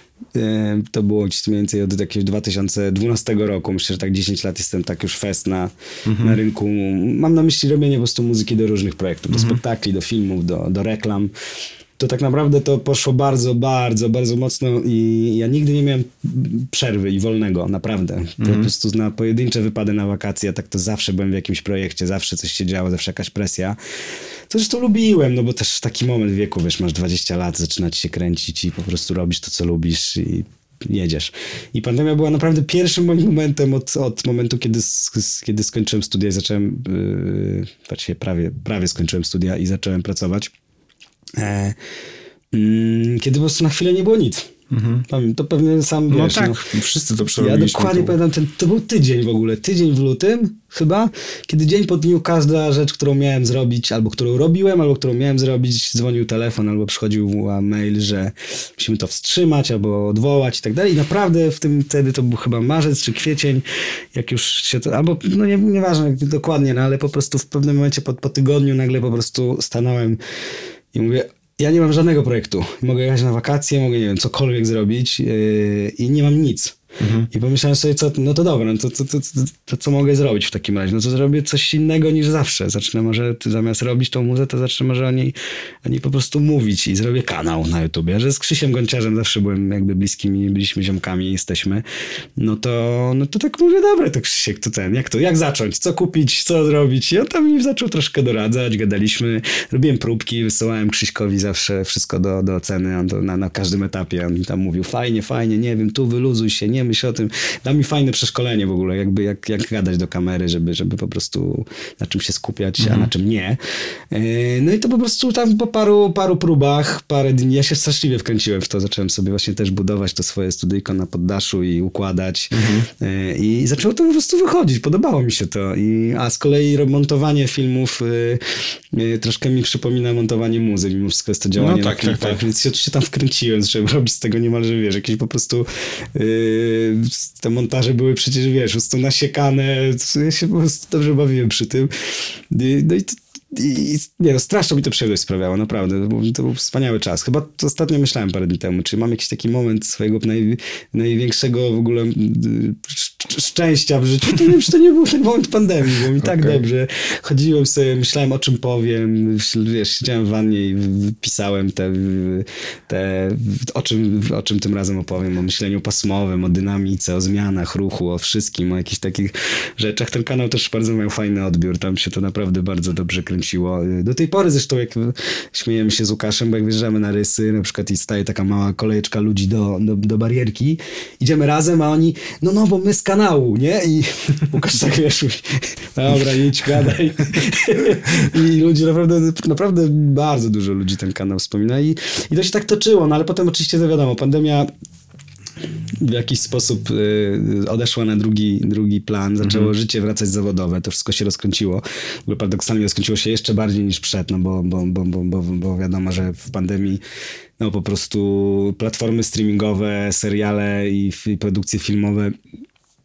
to było gdzieś mniej więcej od jakiegoś 2012 roku. Myślę, że tak 10 lat jestem tak już fest na, mhm. na rynku. Mam na myśli robienie po prostu muzyki do różnych projektów, do mhm. spektakli, do filmów, do, do reklam to tak naprawdę to poszło bardzo, bardzo, bardzo mocno i ja nigdy nie miałem przerwy i wolnego, naprawdę. Mm. Po mhm. prostu na pojedyncze wypady na wakacje, tak to zawsze byłem w jakimś projekcie, zawsze coś się działo, zawsze jakaś presja. Co zresztą lubiłem, no bo też taki moment wieku, wiesz, masz 20 lat, zaczynać się kręcić i po prostu robisz to, co lubisz i jedziesz. I pandemia była naprawdę pierwszym moim momentem od, od momentu, kiedy, kiedy skończyłem studia i zacząłem, yy, właściwie prawie, prawie skończyłem studia i zacząłem pracować E, mm, kiedy po prostu na chwilę nie było nic. Mhm. To pewnie sam no wiesz. Tak, no wszyscy to przerobiliśmy. Ja dokładnie to... pamiętam, ten, to był tydzień w ogóle, tydzień w lutym chyba, kiedy dzień po dniu każda rzecz, którą miałem zrobić, albo którą robiłem, albo którą miałem zrobić, dzwonił telefon, albo przychodził mail, że musimy to wstrzymać, albo odwołać i tak dalej. I naprawdę w tym wtedy to był chyba marzec czy kwiecień, jak już się to, albo no nie, nieważne dokładnie, no ale po prostu w pewnym momencie po, po tygodniu nagle po prostu stanąłem i mówię, ja nie mam żadnego projektu. Mogę jechać na wakacje, mogę, nie wiem, cokolwiek zrobić yy, i nie mam nic. Mhm. I pomyślałem sobie, co, no to dobra, no to, to, to, to, co mogę zrobić w takim razie? No to zrobię coś innego niż zawsze. Zacznę może, zamiast robić tą muzę, to zacznę może o niej, o niej po prostu mówić i zrobię kanał na YouTubie. Że z Krzysiem Gonciarzem zawsze byłem jakby bliskimi, byliśmy ziomkami, jesteśmy. No to, no to tak mówię, dobra, to Krzysiek, to ten, jak to, jak zacząć? Co kupić? Co zrobić? I on tam mi zaczął troszkę doradzać, gadaliśmy, robiłem próbki, wysyłałem Krzyśkowi zawsze wszystko do, do oceny, on to na, na każdym etapie, on mi tam mówił, fajnie, fajnie, nie wiem, tu wyluzuj się, nie myśl o tym. Dał mi fajne przeszkolenie w ogóle, jakby jak, jak gadać do kamery, żeby, żeby po prostu na czym się skupiać, mhm. a na czym nie. E, no i to po prostu tam po paru, paru próbach, parę dni, ja się straszliwie wkręciłem w to, zacząłem sobie właśnie też budować to swoje studyjko na poddaszu i układać mhm. E, i zaczęło to po prostu wychodzić, podobało mi się to. I, a z kolei montowanie filmów e, troszkę mi przypomina montowanie muzy, mimo wszystko jest to działanie no tak, na klipach, tak, tak. więc się, się tam wkręciłem, żeby robić z tego niemalże, wiesz, jakieś po prostu yy, te montaże były przecież, wiesz, po prostu nasiekane, ja się po prostu dobrze bawiłem przy tym. No i to, i, nie no, strasznie mi to przyjemność sprawiało, naprawdę. To był, to był, wspaniały czas. Chyba ostatnio myślałem parę dni temu, czy mam jakiś taki moment swojego naj, największego w ogóle szczęścia w życiu. To czy to nie był ten moment pandemii, bo mi okay. tak dobrze. Chodziłem sobie, myślałem o czym powiem, wiesz, siedziałem w wannie i pisałem te, te o, czym, o czym tym razem opowiem, o myśleniu pasmowym, o dynamice, o zmianach ruchu, o wszystkim, o jakichś takich rzeczach. Ten kanał też bardzo miał fajny odbiór, tam się to naprawdę bardzo dobrze kręciło. Do tej pory zresztą, jak śmiejemy się z Łukaszem, bo jak wjeżdżamy na rysy, na przykład i staje taka mała kolejeczka ludzi do, do, do barierki, idziemy razem, a oni, no no, bo my z kanału, nie? I Łukasz tak wiesz, dobra, idź, gadaj. I ludzie naprawdę, naprawdę bardzo dużo ludzi ten kanał wspomina i, i to się tak toczyło, no ale potem oczywiście, to wiadomo, pandemia w jakiś sposób y, odeszła na drugi, drugi plan, zaczęło mhm. życie wracać zawodowe, to wszystko się rozkręciło. Bo paradoksalnie rozkręciło się jeszcze bardziej niż przed, no bo, bo, bo, bo, bo, bo wiadomo, że w pandemii no po prostu platformy streamingowe, seriale i, i produkcje filmowe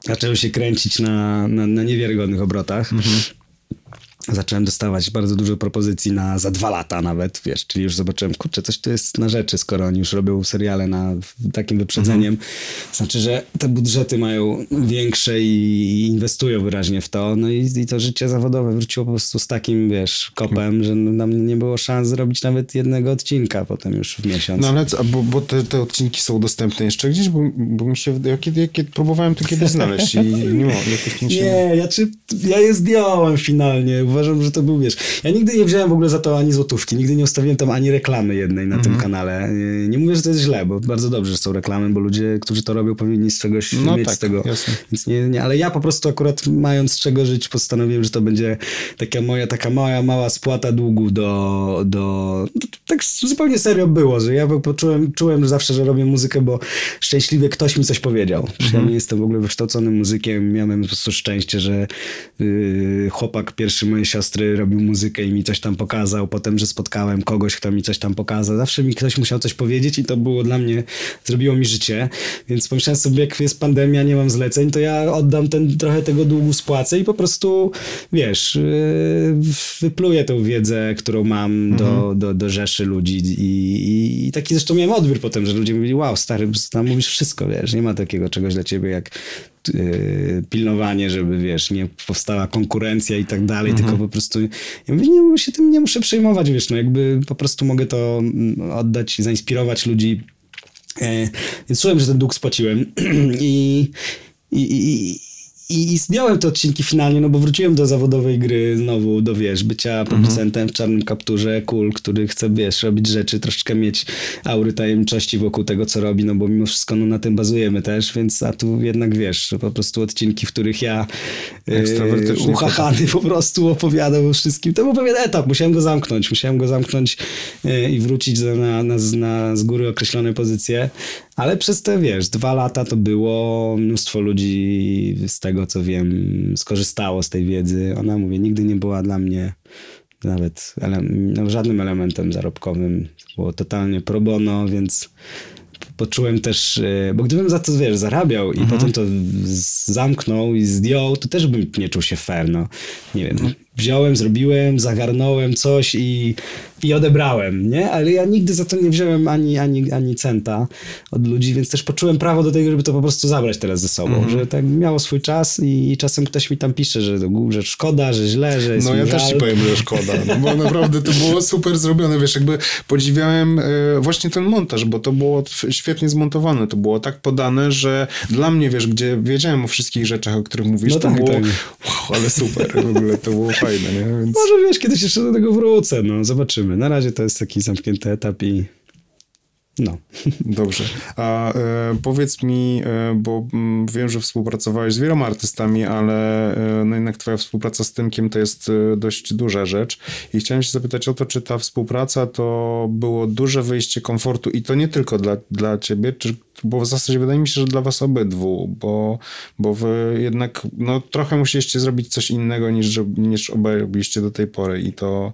zaczęły się kręcić na, na, na niewiarygodnych obrotach. Mhm zacząłem dostawać bardzo dużo propozycji na za dwa lata nawet, wiesz, czyli już zobaczyłem, kurczę, coś to jest na rzeczy, skoro oni już robią seriale na takim wyprzedzeniem. Mhm. Znaczy, że te budżety mają większe i inwestują wyraźnie w to, no i, i to życie zawodowe wróciło po prostu z takim, wiesz, kopem, że nam nie było szans zrobić nawet jednego odcinka potem już w miesiąc. No ale, bo, bo te, te odcinki są dostępne jeszcze gdzieś, bo, bo mi się, ja, kiedy, ja kiedy próbowałem to kiedyś znaleźć i nie jakoś nie, ja, czy, ja je zdjąłem finalnie, uważam, że to był, wiesz, ja nigdy nie wziąłem w ogóle za to ani złotówki, nigdy nie ustawiłem tam ani reklamy jednej na tym mhm. kanale. Nie mówię, że to jest źle, bo bardzo dobrze, że są reklamy, bo ludzie, którzy to robią, powinni z czegoś no mieć tak, z tego. Więc nie, nie, ale ja po prostu akurat mając z czego żyć, postanowiłem, że to będzie taka moja, taka mała, mała spłata długu do, do tak zupełnie serio było, że ja poczułem, czułem zawsze, że robię muzykę, bo szczęśliwie ktoś mi coś powiedział. Mhm. Ja nie jestem w ogóle wykształconym muzykiem, miałem po prostu szczęście, że yy, chłopak pierwszy mojej siostry robił muzykę i mi coś tam pokazał, potem, że spotkałem kogoś, kto mi coś tam pokazał. Zawsze mi ktoś musiał coś powiedzieć i to było dla mnie, zrobiło mi życie, więc pomyślałem sobie, jak jest pandemia, nie mam zleceń, to ja oddam ten, trochę tego długu spłacę i po prostu, wiesz, yy, wypluję tą wiedzę, którą mam mhm. do, do, do rzeszy ludzi i, i, i, taki zresztą miałem odbiór potem, że ludzie mówili, wow, stary, tam mówisz wszystko, wiesz, nie ma takiego czegoś dla ciebie jak yy, pilnowanie, żeby wiesz, nie powstała konkurencja i tak dalej, mhm. tylko po prostu ja mówię, nie, się tym nie muszę przejmować, wiesz, no jakby po prostu mogę to mm, oddać i zainspirować ludzi. Yy, więc czułem, że ten dług spłaciłem i, i, i, i zdjąłem te odcinki finalnie, no bo wróciłem do zawodowej gry znowu, do wiesz, bycia producentem w czarnym kapturze, cool, który chce, wiesz, robić rzeczy, troszeczkę mieć aury tajemniczości wokół tego, co robi, no bo mimo wszystko no, na tym bazujemy też, więc a tu jednak, wiesz, po prostu odcinki, w których ja yy, uchachany po prostu opowiadam o wszystkim. To był pewien etap, musiałem go zamknąć, musiałem go zamknąć yy, i wrócić na, na, na z góry określone pozycje, ale przez te, wiesz, dwa lata to było mnóstwo ludzi z tego, co wiem, skorzystało z tej wiedzy. Ona, mówię, nigdy nie była dla mnie nawet ele no, żadnym elementem zarobkowym. Było totalnie pro bono, więc poczułem też, y, bo gdybym za to, wiesz, zarabiał i potem to zamknął i zdjął, to też bym nie czuł się fair, no. Nie wiem, wziąłem, zrobiłem, zagarnąłem coś i, i odebrałem, nie? Ale ja nigdy za to nie wziąłem ani, ani, ani centa od ludzi, więc też poczułem prawo do tego, żeby to po prostu zabrać teraz ze sobą, Mhm. że tak miało swój czas i, czasem ktoś mi tam pisze, że, że szkoda, że źle, że jest No ja żal. też ci powiem, że szkoda, no bo naprawdę to było super zrobione, wiesz, jakby podziwiałem e, właśnie ten montaż, bo to było świetnie zmontowane, to było tak podane, że dla mnie, wiesz, gdzie wiedziałem o wszystkich rzeczach, o których mówisz, No to tak, było, tak. wow, ale super, w ogóle to było fajne, nie? Więc... Może wiesz, kiedyś jeszcze do tego wrócę, no zobaczymy. Na razie to jest taki zamknięty etap i no. Dobrze. A e, powiedz mi, e, bo mm, wiem, że współpracowałeś z wieloma artystami, ale e, no jednak twoja współpraca z Tymkiem to jest e, dość duża rzecz. I chciałem się zapytać o to, czy ta współpraca to było duże wyjście komfortu i to nie tylko dla, dla ciebie, czy, bo w zasadzie wydaje mi się, że dla was obydwu, bo, bo wy jednak no, trochę musieliście zrobić coś innego niż, niż obaj robiliście do tej pory i to,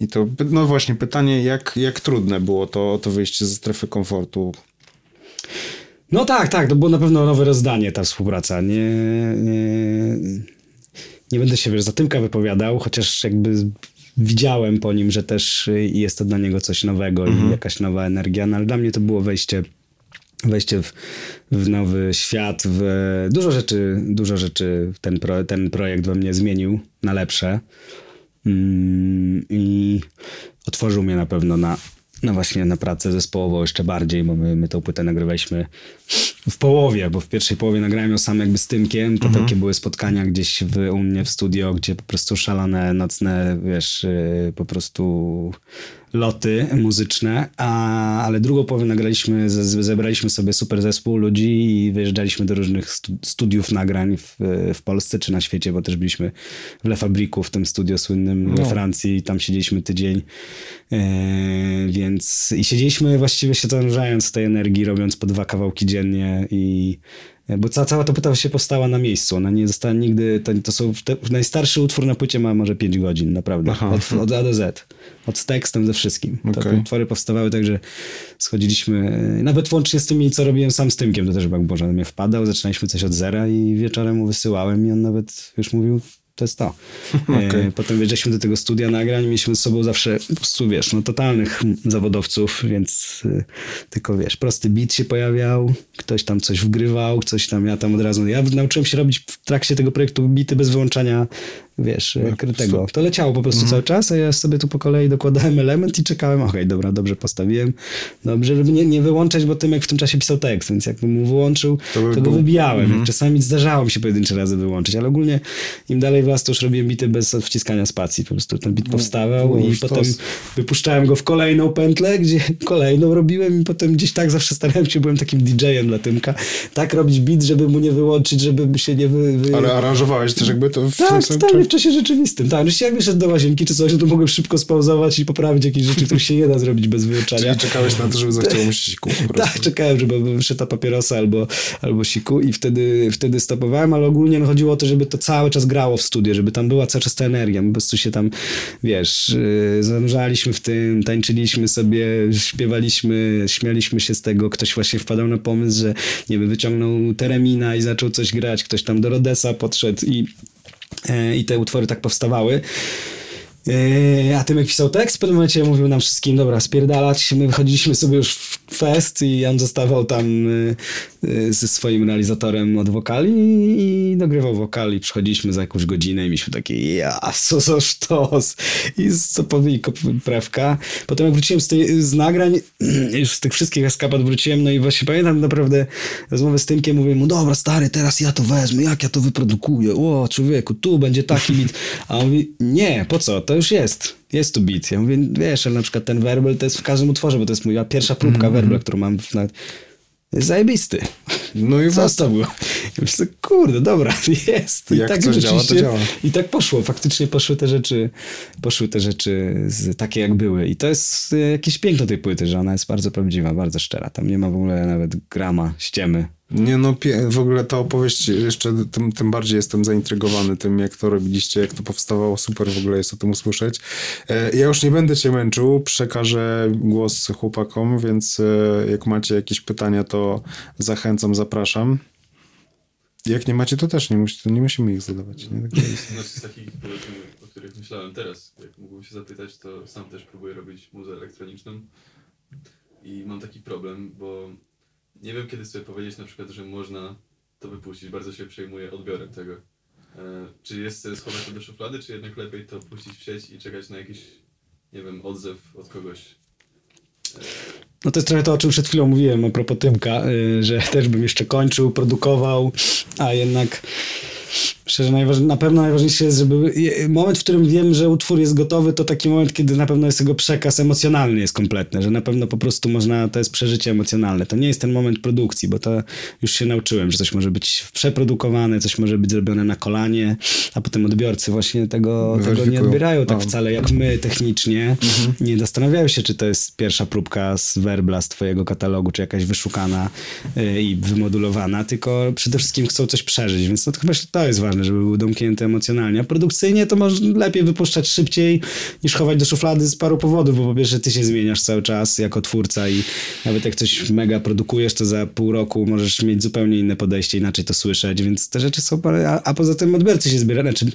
i to no właśnie pytanie, jak, jak trudne było to, to wyjście ze strefy komfortu No tak, tak, to było na pewno nowe rozdanie ta współpraca. Nie, nie, nie będę się wiesz, za Tymka wypowiadał, chociaż jakby widziałem po nim, że też jest to dla niego coś nowego i jakaś nowa energia, no ale dla mnie to było wejście wejście w, w nowy świat, w dużo rzeczy, dużo rzeczy ten, pro, ten projekt we mnie zmienił na lepsze. Mm, i otworzył mnie na pewno na, na właśnie na pracę zespołową jeszcze bardziej, bo my, my tą płytę nagrywaliśmy w połowie, bo w pierwszej połowie nagrałem ją sam jakby z Tymkiem, to takie były spotkania gdzieś w, u mnie w studio, gdzie po prostu szalone, nocne, wiesz, yy, po prostu loty muzyczne, a, ale drugą połowę nagraliśmy, zebraliśmy sobie super zespół ludzi i wyjeżdżaliśmy do różnych stu, studiów nagrań w, w Polsce czy na świecie, bo też byliśmy w Le Fabriku, w tym studio słynnym we No. Francji i tam siedzieliśmy tydzień, e, więc i siedzieliśmy właściwie się zanurzając w tej energii, robiąc po dwa kawałki dziennie i bo cała, cała ta płyta się powstała na miejscu. Ona nie została nigdy. To, to są. Te, najstarszy utwór na płycie ma może 5 godzin, naprawdę. Aha. Od, od A do Z. Od z tekstem, ze wszystkim. Te Okej. utwory powstawały tak, że schodziliśmy. Nawet łącznie z tymi, co robiłem sam z Tymkiem, to też jak Boże, on mnie wpadał, zaczynaliśmy coś od zera i wieczorem mu wysyłałem i on nawet już mówił. To jest to. Okej. E, Potem wjeżdżaliśmy do tego studia nagrań, mieliśmy z sobą zawsze po prostu, wiesz, no totalnych zawodowców, więc y, tylko, wiesz, prosty beat się pojawiał, ktoś tam coś wgrywał, coś tam, ja tam od razu, ja nauczyłem się robić w trakcie tego projektu bity bez wyłączania, wiesz, no, tego. To leciało po prostu cały czas, a ja sobie tu po kolei dokładałem element i czekałem, okej, dobra, dobrze postawiłem, dobrze, żeby nie, nie wyłączać, bo Tymek w tym czasie pisał tekst, więc jakbym mu wyłączył, To to, by go był- wybijałem. Czasami zdarzało mi się pojedyncze razy wyłączyć, ale ogólnie im dalej w las, to już robiłem bity bez wciskania spacji. Po prostu ten bit powstawał było i potem wypuszczałem go w kolejną pętlę, gdzie kolejną robiłem i potem gdzieś tak zawsze starałem się, byłem takim DJ-em dla Tymka, tak robić bit, żeby mu nie wyłączyć, żeby się nie wy... wy... Ale aranżowałeś też jakby to w Tak, w czasie rzeczywistym. Tak, oczywiście jak wyszedł do łazienki czy coś, no to mogłem szybko spauzować i poprawić jakieś rzeczy, których się nie da zrobić bez wyłączania. Czyli czekałeś na to, żeby zachciało mu siku. Tak, czekałem, żeby wyszedł papierosa albo, albo siku i wtedy, wtedy stopowałem, ale ogólnie no, chodziło o to, żeby to cały czas grało w studiu, żeby tam była cały czas ta energia. My po prostu się tam, wiesz, yy, zanurzaliśmy w tym, tańczyliśmy sobie, śpiewaliśmy, śmialiśmy się z tego. Ktoś właśnie wpadał na pomysł, że nie wiem, wyciągnął Teremina i zaczął coś grać. Ktoś tam do Rodesa podszedł i, i te utwory tak powstawały. Yy, A Tymek pisał tekst, w pewnym momencie mówił nam wszystkim, dobra, spierdalać. My wychodziliśmy sobie już w fest i on zostawał tam yy, ze swoim realizatorem od wokali i dogrywał wokali. Przychodziliśmy za jakąś godzinę i mieliśmy takie, ja, co za sztos. I stopowi prewka. Potem jak wróciłem z, tej, z nagrań, już z tych wszystkich eskapad wróciłem, no i właśnie pamiętam naprawdę rozmowę z Tymkiem, mówię mu, dobra stary, teraz ja to wezmę, jak ja to wyprodukuję, o człowieku, tu będzie taki bit. A on mówi, nie, po co, to już jest. Jest tu beat. Ja mówię, wiesz, ale na przykład ten werbel to jest w każdym utworze, bo to jest moja pierwsza próbka werbla, którą mam w, na... jest zajebisty. No i Został go. Ja myślę, kurde, dobra, jest. I Jak tak coś działa, to działa. I tak poszło. Faktycznie poszły te rzeczy, poszły te rzeczy z, takie jak były. I to jest e, jakieś piękno tej płyty, że ona jest bardzo prawdziwa, bardzo szczera. Tam nie ma w ogóle nawet grama ściemy. Nie no, w ogóle ta opowieść, jeszcze tym, tym bardziej jestem zaintrygowany tym, jak to robiliście, jak to powstawało. Super w ogóle jest o tym usłyszeć. E, ja już nie będę cię męczył, przekażę głos chłopakom, więc e, jak macie jakieś pytania, to zachęcam, zapraszam. Jak nie macie, to też nie, musi, nie musimy ich zadawać. Nie? Tak znaczy z takich o których myślałem teraz, jak mógłbym się zapytać, to sam też próbuję robić muzę elektroniczną i mam taki problem, bo nie wiem kiedy sobie powiedzieć na przykład, że można to wypuścić. Bardzo się przejmuję odbiorem tego. E, czy jest sens to do szuflady, czy jednak lepiej to puścić w sieć i czekać na jakiś, nie wiem, odzew od kogoś? E... No to jest trochę to, o czym przed chwilą mówiłem a propos Tymka, y, że też bym jeszcze kończył, produkował, a jednak Szczerze, na pewno najważniejsze jest, żeby moment, w którym wiem, że utwór jest gotowy, to taki moment, kiedy na pewno jest jego przekaz emocjonalny jest kompletny, że na pewno po prostu można, to jest przeżycie emocjonalne. To nie jest ten moment produkcji, bo to już się nauczyłem, że coś może być przeprodukowane, coś może być zrobione na kolanie, a potem odbiorcy właśnie tego, tego nie odbierają tak wcale jak my technicznie. Mhm. Nie zastanawiają się, czy to jest pierwsza próbka z werbla z twojego katalogu, czy jakaś wyszukana yy, i wymodulowana, tylko przede wszystkim chcą coś przeżyć, więc no to chyba to jest ważne, żeby był domknięty emocjonalnie. A produkcyjnie to może lepiej wypuszczać szybciej niż chować do szuflady z paru powodów, bo po pierwsze ty się zmieniasz cały czas jako twórca i nawet jak coś mega produkujesz, to za pół roku możesz mieć zupełnie inne podejście, inaczej to słyszeć, więc te rzeczy są, a, a poza tym odbiorcy się zbierają, znaczy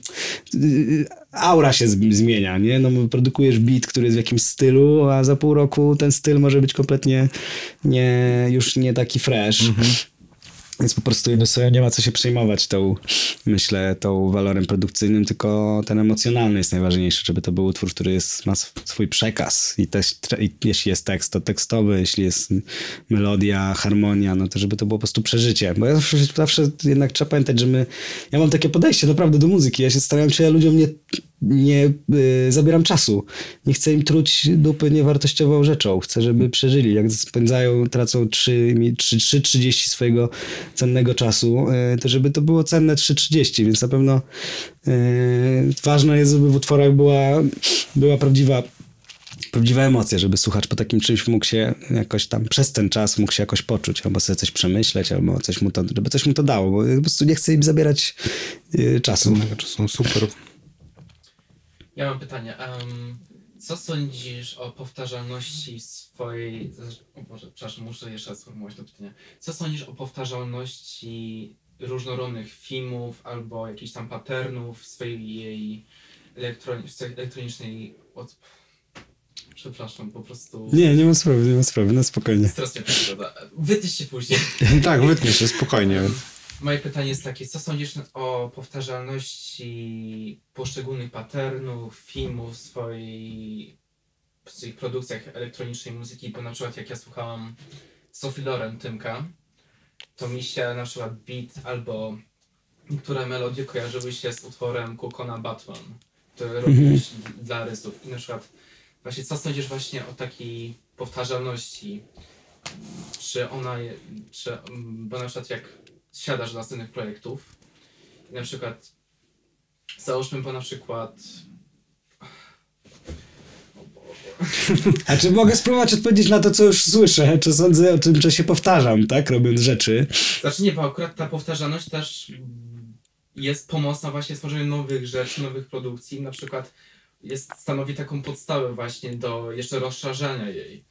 yy, aura się zmienia, nie? No produkujesz beat, który jest w jakimś stylu, a za pół roku ten styl może być kompletnie nie, już nie taki fresh. Mhm. Więc po prostu nie ma co się przejmować tą, myślę, tą walorem produkcyjnym, tylko ten emocjonalny jest najważniejszy, żeby to był utwór, który jest, ma swój przekaz i, też, i jeśli jest tekst, to tekstowy, jeśli jest melodia, harmonia, no to żeby to było po prostu przeżycie. Bo ja zawsze, zawsze jednak trzeba pamiętać, że my, ja mam takie podejście naprawdę do muzyki, ja się staram się ludziom nie nie y, zabieram czasu. Nie chcę im truć dupy niewartościową rzeczą. Chcę, żeby przeżyli. Jak spędzają, tracą 3,30 swojego cennego czasu, y, to żeby to było cenne 3,30, więc na pewno y, ważne jest, żeby w utworach była, była prawdziwa prawdziwa emocja, żeby słuchacz po takim czymś mógł się jakoś tam przez ten czas mógł się jakoś poczuć, albo sobie coś przemyśleć, albo coś mu to, żeby coś mu to dało, bo po prostu nie chcę im zabierać y, czasu. Czasu, super. Ja mam pytanie. Um, co sądzisz o powtarzalności swojej. O Boże, przepraszam, muszę jeszcze raz sformułować to pytanie. Co sądzisz o powtarzalności różnorodnych filmów albo jakichś tam patternów swojej elektroni elektronicznej. Od... Przepraszam, po prostu. Nie, nie ma sprawy, nie ma sprawy, no spokojnie. Stres mnie Wytniesz się później. tak, wytniesz się, spokojnie. Moje pytanie jest takie, co sądzisz o powtarzalności poszczególnych patternów, filmów w swojej, w swoich produkcjach elektronicznej muzyki, bo na przykład jak ja słuchałam Sophie Loren Tymka, to mi się na przykład beat albo niektóre melodie kojarzyły się z utworem Kukona Batman, który robiłeś dla rysów. I na przykład właśnie co sądzisz właśnie o takiej powtarzalności? Czy ona, czy, bo na przykład jak siadasz do następnych projektów. I na przykład załóżmy po na przykład A czy mogę spróbować odpowiedzieć na to, co już słyszę, czy sądzę o tym, że się powtarzam, tak, robiąc rzeczy? Znaczy nie, bo akurat ta powtarzalność też jest pomocna właśnie w stworzeniu nowych rzeczy, nowych produkcji. Na przykład jest, stanowi taką podstawę właśnie do jeszcze rozszerzania jej.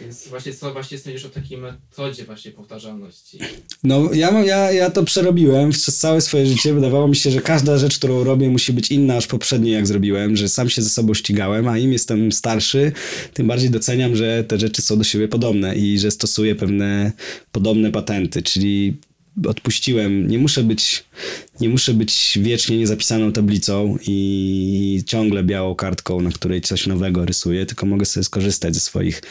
Więc właśnie co właśnie sądzisz o takiej metodzie właśnie powtarzalności? No ja, ja, ja to przerobiłem przez całe swoje życie. Wydawało mi się, że każda rzecz, którą robię musi być inna aż poprzedniej jak zrobiłem, że sam się ze sobą ścigałem, a im jestem starszy, tym bardziej doceniam, że te rzeczy są do siebie podobne i że stosuję pewne podobne patenty, czyli odpuściłem. Nie muszę być, nie muszę być wiecznie niezapisaną tablicą i ciągle białą kartką, na której coś nowego rysuję, tylko mogę sobie skorzystać ze swoich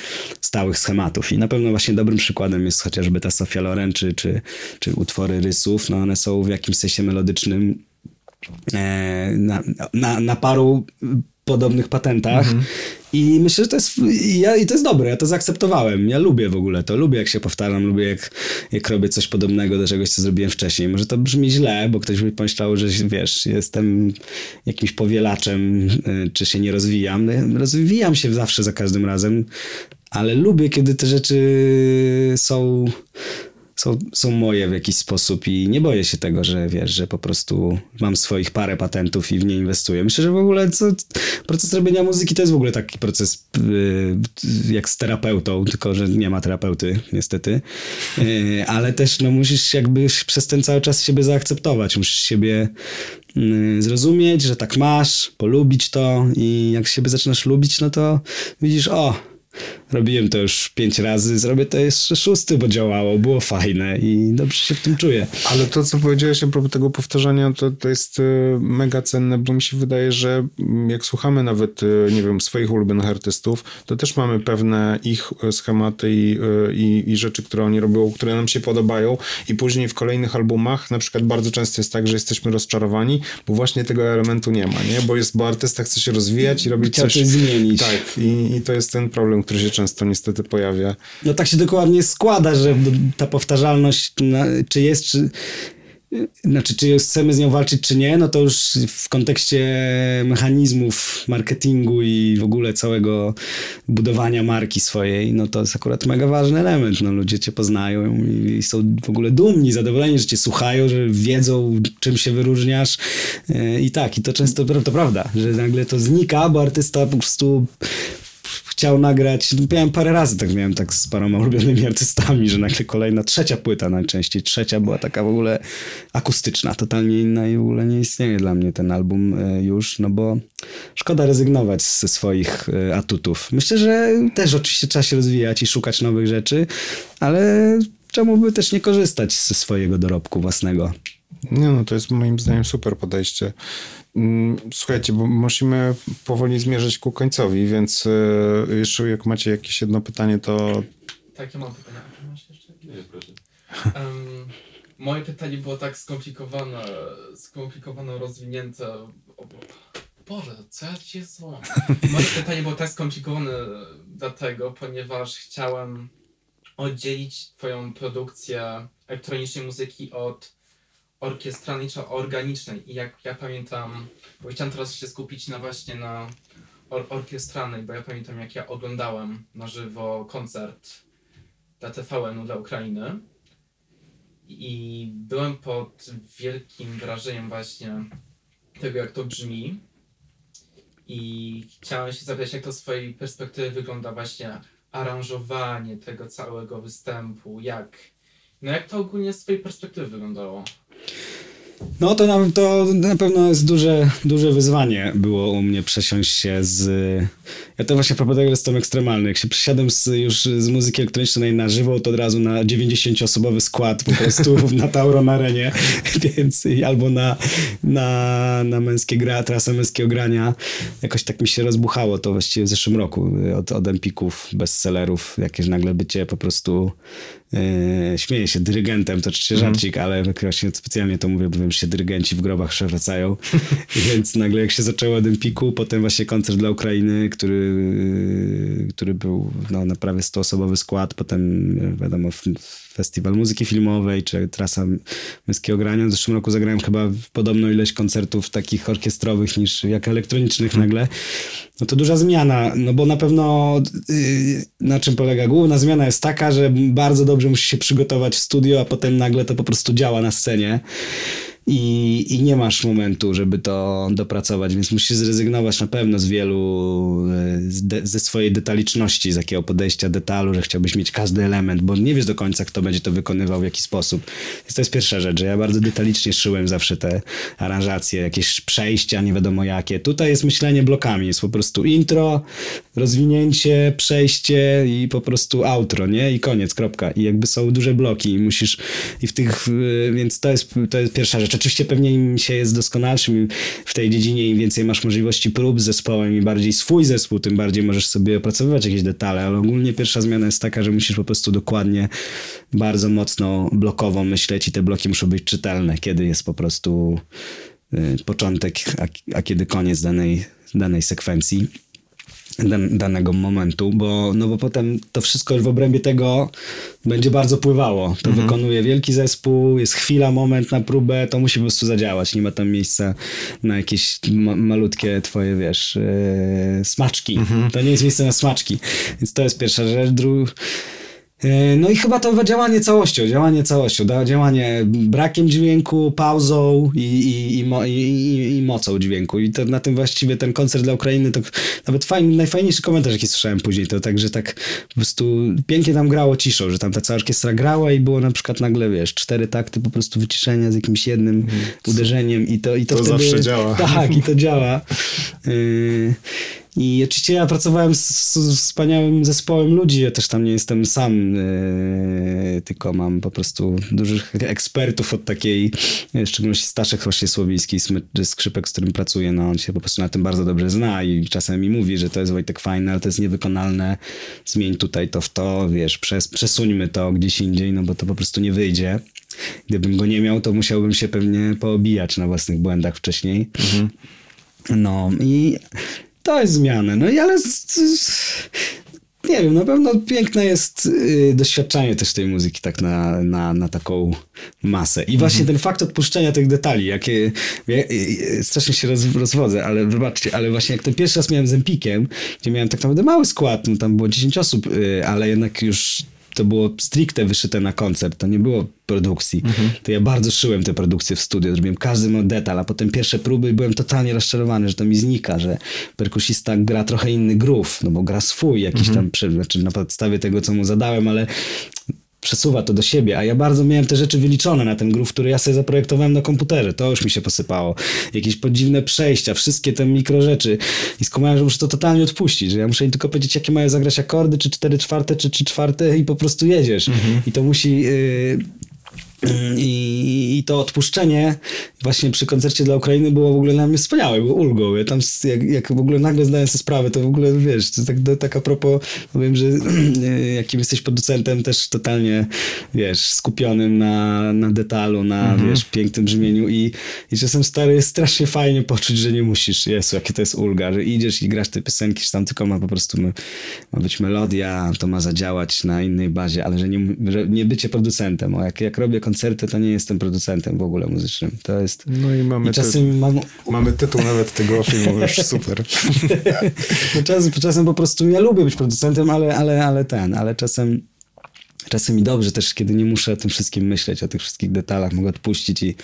stałych schematów. I na pewno właśnie dobrym przykładem jest chociażby ta Sofia Loren, czy, czy, czy utwory rysów. No one są w jakimś sensie melodycznym e, na, na, na paru podobnych patentach. Mm -hmm. I myślę, że to jest, ja, i to jest dobre, ja to zaakceptowałem. Ja lubię w ogóle to, lubię jak się powtarzam, lubię jak, jak robię coś podobnego do czegoś, co zrobiłem wcześniej. Może to brzmi źle, bo ktoś by pomyślał, że wiesz, jestem jakimś powielaczem, y, czy się nie rozwijam. No, rozwijam się zawsze za każdym razem, ale lubię, kiedy te rzeczy są są, są moje w jakiś sposób i nie boję się tego, że wiesz, że po prostu mam swoich parę patentów i w nie inwestuję. Myślę, że w ogóle co, proces robienia muzyki to jest w ogóle taki proces yy, jak z terapeutą, tylko że nie ma terapeuty niestety, yy, ale też no musisz jakby przez ten cały czas siebie zaakceptować, musisz siebie yy, zrozumieć, że tak masz, polubić to i jak siebie zaczynasz lubić, no to widzisz, o Robiłem to już pięć razy, zrobię to jeszcze szósty, bo działało, było fajne i dobrze się w tym czuję. Ale to, co powiedziałeś a propos tego powtarzania, to, to jest y, mega cenne, bo mi się wydaje, że mm, jak słuchamy nawet, y, nie wiem, swoich ulubionych artystów, to też mamy pewne ich y, schematy i, i, i rzeczy, które oni robią, które nam się podobają i później w kolejnych albumach na przykład bardzo często jest tak, że jesteśmy rozczarowani, bo właśnie tego elementu nie ma, nie? Bo jest, bo artysta chce się rozwijać i robić Chciał coś... coś zmienić. Tak, i, i to jest ten problem, który się często niestety pojawia. No tak się dokładnie składa, że ta powtarzalność, czy jest, czy, znaczy, czy chcemy z nią walczyć, czy nie, no to już w kontekście mechanizmów marketingu i w ogóle całego budowania marki swojej, no to jest akurat mega ważny element. No, ludzie cię poznają i są w ogóle dumni, zadowoleni, że cię słuchają, że wiedzą, czym się wyróżniasz. I tak, i to często to prawda, że nagle to znika, bo artysta po prostu chciał nagrać, miałem parę razy tak miałem tak z paroma ulubionymi artystami, że nagle kolejna, trzecia płyta najczęściej, trzecia była taka w ogóle akustyczna, totalnie inna i w ogóle nie istnieje dla mnie ten album e, już, no bo szkoda rezygnować ze swoich e, atutów. Myślę, że też oczywiście trzeba się rozwijać i szukać nowych rzeczy, ale czemu by też nie korzystać ze swojego dorobku własnego. Nie no, to jest moim zdaniem super podejście. Mm, słuchajcie, bo musimy powoli zmierzać ku końcowi, więc e, jeszcze jak macie jakieś jedno pytanie, to... Tak, ja mam pytanie. A masz jeszcze? Nie, proszę. Um, moje pytanie było tak skomplikowane, skomplikowane, rozwinięte. Boże, co ja ci jest zło? Moje pytanie było tak skomplikowane dlatego, ponieważ chciałem oddzielić twoją produkcję elektronicznej muzyki od orkiestralnej czy organicznej. I jak ja pamiętam, bo chciałem teraz się skupić na właśnie na or orkiestralnej, bo ja pamiętam jak ja oglądałem na żywo koncert dla TVN-u dla Ukrainy i byłem pod wielkim wrażeniem właśnie tego jak to brzmi i chciałem się zapytać jak to z swojej perspektywy wygląda właśnie aranżowanie tego całego występu, jak no jak to ogólnie z twojej perspektywy wyglądało? No to na, to na pewno jest duże, duże wyzwanie było u mnie przesiąść się z... Ja to właśnie propos tego jestem ekstremalny. Jak się przesiadłem z, już z muzyki elektronicznej na żywo, to od razu na 90-osobowy skład po prostu na Tauron Arenie, więc albo na, na, na męskie gra, trasę męskiego grania. Jakoś tak mi się rozbuchało to właściwie w zeszłym roku od, od Empików, bestsellerów, jakieś nagle bycie po prostu Yy, śmieję się dyrygentem, to oczywiście mhm. żarcik, ale właśnie specjalnie to mówię, bo wiem, że się dyrygenci w grobach przewracają. Więc nagle jak się zaczęło od Empiku, potem właśnie koncert dla Ukrainy, który, który był no, na prawie 100-osobowy skład, potem wiadomo festiwal muzyki filmowej, czy trasa męskiego grania. W zeszłym roku zagrałem chyba podobną ilość koncertów takich orkiestrowych niż jak elektronicznych mhm. nagle. No to duża zmiana, no bo na pewno yy, na czym polega główna zmiana jest taka, że bardzo dobrze musisz się przygotować w studio, a potem nagle to po prostu działa na scenie i, i nie masz momentu, żeby to dopracować, więc musisz zrezygnować na pewno z wielu, e, de, ze swojej detaliczności, z jakiego podejścia detalu, że chciałbyś mieć każdy element, bo nie wiesz do końca, kto będzie to wykonywał, w jaki sposób. Więc to jest pierwsza rzecz, że ja bardzo detalicznie szyłem zawsze te aranżacje, jakieś przejścia, nie wiadomo jakie. Tutaj jest myślenie blokami, jest po prostu intro, rozwinięcie, przejście i po prostu outro, nie? I koniec, kropka. I jakby są duże bloki i musisz, i w tych, więc to jest, to jest pierwsza rzecz. Oczywiście pewnie im się jest doskonalszym w tej dziedzinie, im więcej masz możliwości prób z zespołem i bardziej swój zespół, tym bardziej możesz sobie opracowywać jakieś detale, ale ogólnie pierwsza zmiana jest taka, że musisz po prostu dokładnie, bardzo mocno blokowo myśleć i te bloki muszą być czytelne, kiedy jest po prostu y, początek, a, a kiedy koniec danej, danej sekwencji dan, danego momentu, bo, no bo potem to wszystko w obrębie tego będzie bardzo pływało. To mhm. wykonuje wielki zespół, jest chwila, moment na próbę, to musi po prostu zadziałać. Nie ma tam miejsca na jakieś ma malutkie twoje, wiesz, yy, smaczki. Mhm. To nie jest miejsce na smaczki. Więc to jest pierwsza rzecz. Dru E, No i chyba to działanie całością, działanie całością, działanie brakiem dźwięku, pauzą i, i, i, i, i, mocą dźwięku. I to na tym właściwie ten koncert dla Ukrainy to nawet fajny, najfajniejszy komentarz, jaki słyszałem później, to tak, że tak po prostu pięknie tam grało ciszą, że tam ta cała orkiestra grała i było na przykład nagle, wiesz, cztery takty po prostu wyciszenia z jakimś jednym uderzeniem i to, i to, To wtedy... zawsze działa. Tak, i to działa. Yy, I oczywiście ja pracowałem z, z wspaniałym zespołem ludzi. Ja też tam nie jestem sam, yy, tylko mam po prostu dużych ekspertów od takiej, w szczególności Staszek właśnie Słowiński, skrzypek, z którym pracuję. No, on się po prostu na tym bardzo dobrze zna i czasem mi mówi, że to jest Wojtek fajne, ale to jest niewykonalne. Zmień tutaj to w to, wiesz, przes, przesuńmy to gdzieś indziej, no bo to po prostu nie wyjdzie. Gdybym go nie miał, to musiałbym się pewnie poobijać na własnych błędach wcześniej. No i to jest zmiana. No i ale nie wiem, na pewno piękne jest y, doświadczanie też tej muzyki tak na, na, na taką masę. I właśnie ten fakt odpuszczenia tych detali, jakie ja, y, y, strasznie się roz, rozwodzę, ale wybaczcie, ale właśnie jak ten pierwszy raz miałem z Empikiem, gdzie miałem tak naprawdę mały skład, no tam było 10 osób, y, ale jednak już to było stricte wyszyte na koncert, to nie było produkcji. To ja bardzo szyłem te produkcje w studio, zrobiłem każdy mój detal, a potem pierwsze próby i byłem totalnie rozczarowany, że to mi znika, że perkusista gra trochę inny groove, no bo gra swój jakiś tam, przy, znaczy na podstawie tego, co mu zadałem, ale przesuwa to do siebie, a ja bardzo miałem te rzeczy wyliczone na ten groove, który ja sobie zaprojektowałem na komputerze. To już mi się posypało. Jakieś podziwne przejścia, wszystkie te mikro rzeczy. I skumałem, że muszę to totalnie odpuścić, że ja muszę im tylko powiedzieć, jakie mają zagrać akordy, czy cztery czwarte, czy trzy czwarte i po prostu jedziesz. I to musi... Yy, i, I to odpuszczenie właśnie przy koncercie dla Ukrainy było w ogóle dla mnie wspaniałe, było ulgą. Ja tam jak, jak w ogóle nagle zdałem sobie sprawę, to w ogóle wiesz, to tak, to, tak a propos, powiem, że jakim jesteś producentem też totalnie, wiesz, skupionym na, na detalu, na, wiesz, pięknym brzmieniu i, i czasem stary jest strasznie fajnie poczuć, że nie musisz, Jezu, jakie to jest ulga, że idziesz i grasz te piosenki, że tam tylko ma po prostu ma, ma być melodia, to ma zadziałać na innej bazie, ale że nie, że nie bycie producentem, o jak, jak robię koncerty, to nie jestem producentem w ogóle muzycznym, to jest No i mamy, i ty, czasem mam, mamy tytuł nawet tego filmu, już super. no czasem, czasem po prostu ja lubię być producentem, ale, ale, ale ten, ale czasem czasem mi dobrze też, kiedy nie muszę o tym wszystkim myśleć, o tych wszystkich detalach, mogę odpuścić i,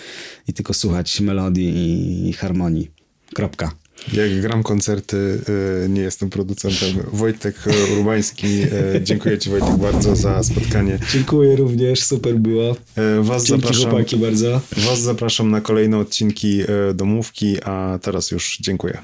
i tylko słuchać melodii i, i harmonii. Kropka. Jak gram koncerty, y, nie jestem producentem. Wojtek Urbański, y, dziękuję Ci Wojtek bardzo za spotkanie. Dziękuję również, super było. Y, Was Dzięki zapraszam, chłopaki bardzo. was zapraszam na kolejne odcinki y, Domówki, a teraz już dziękuję.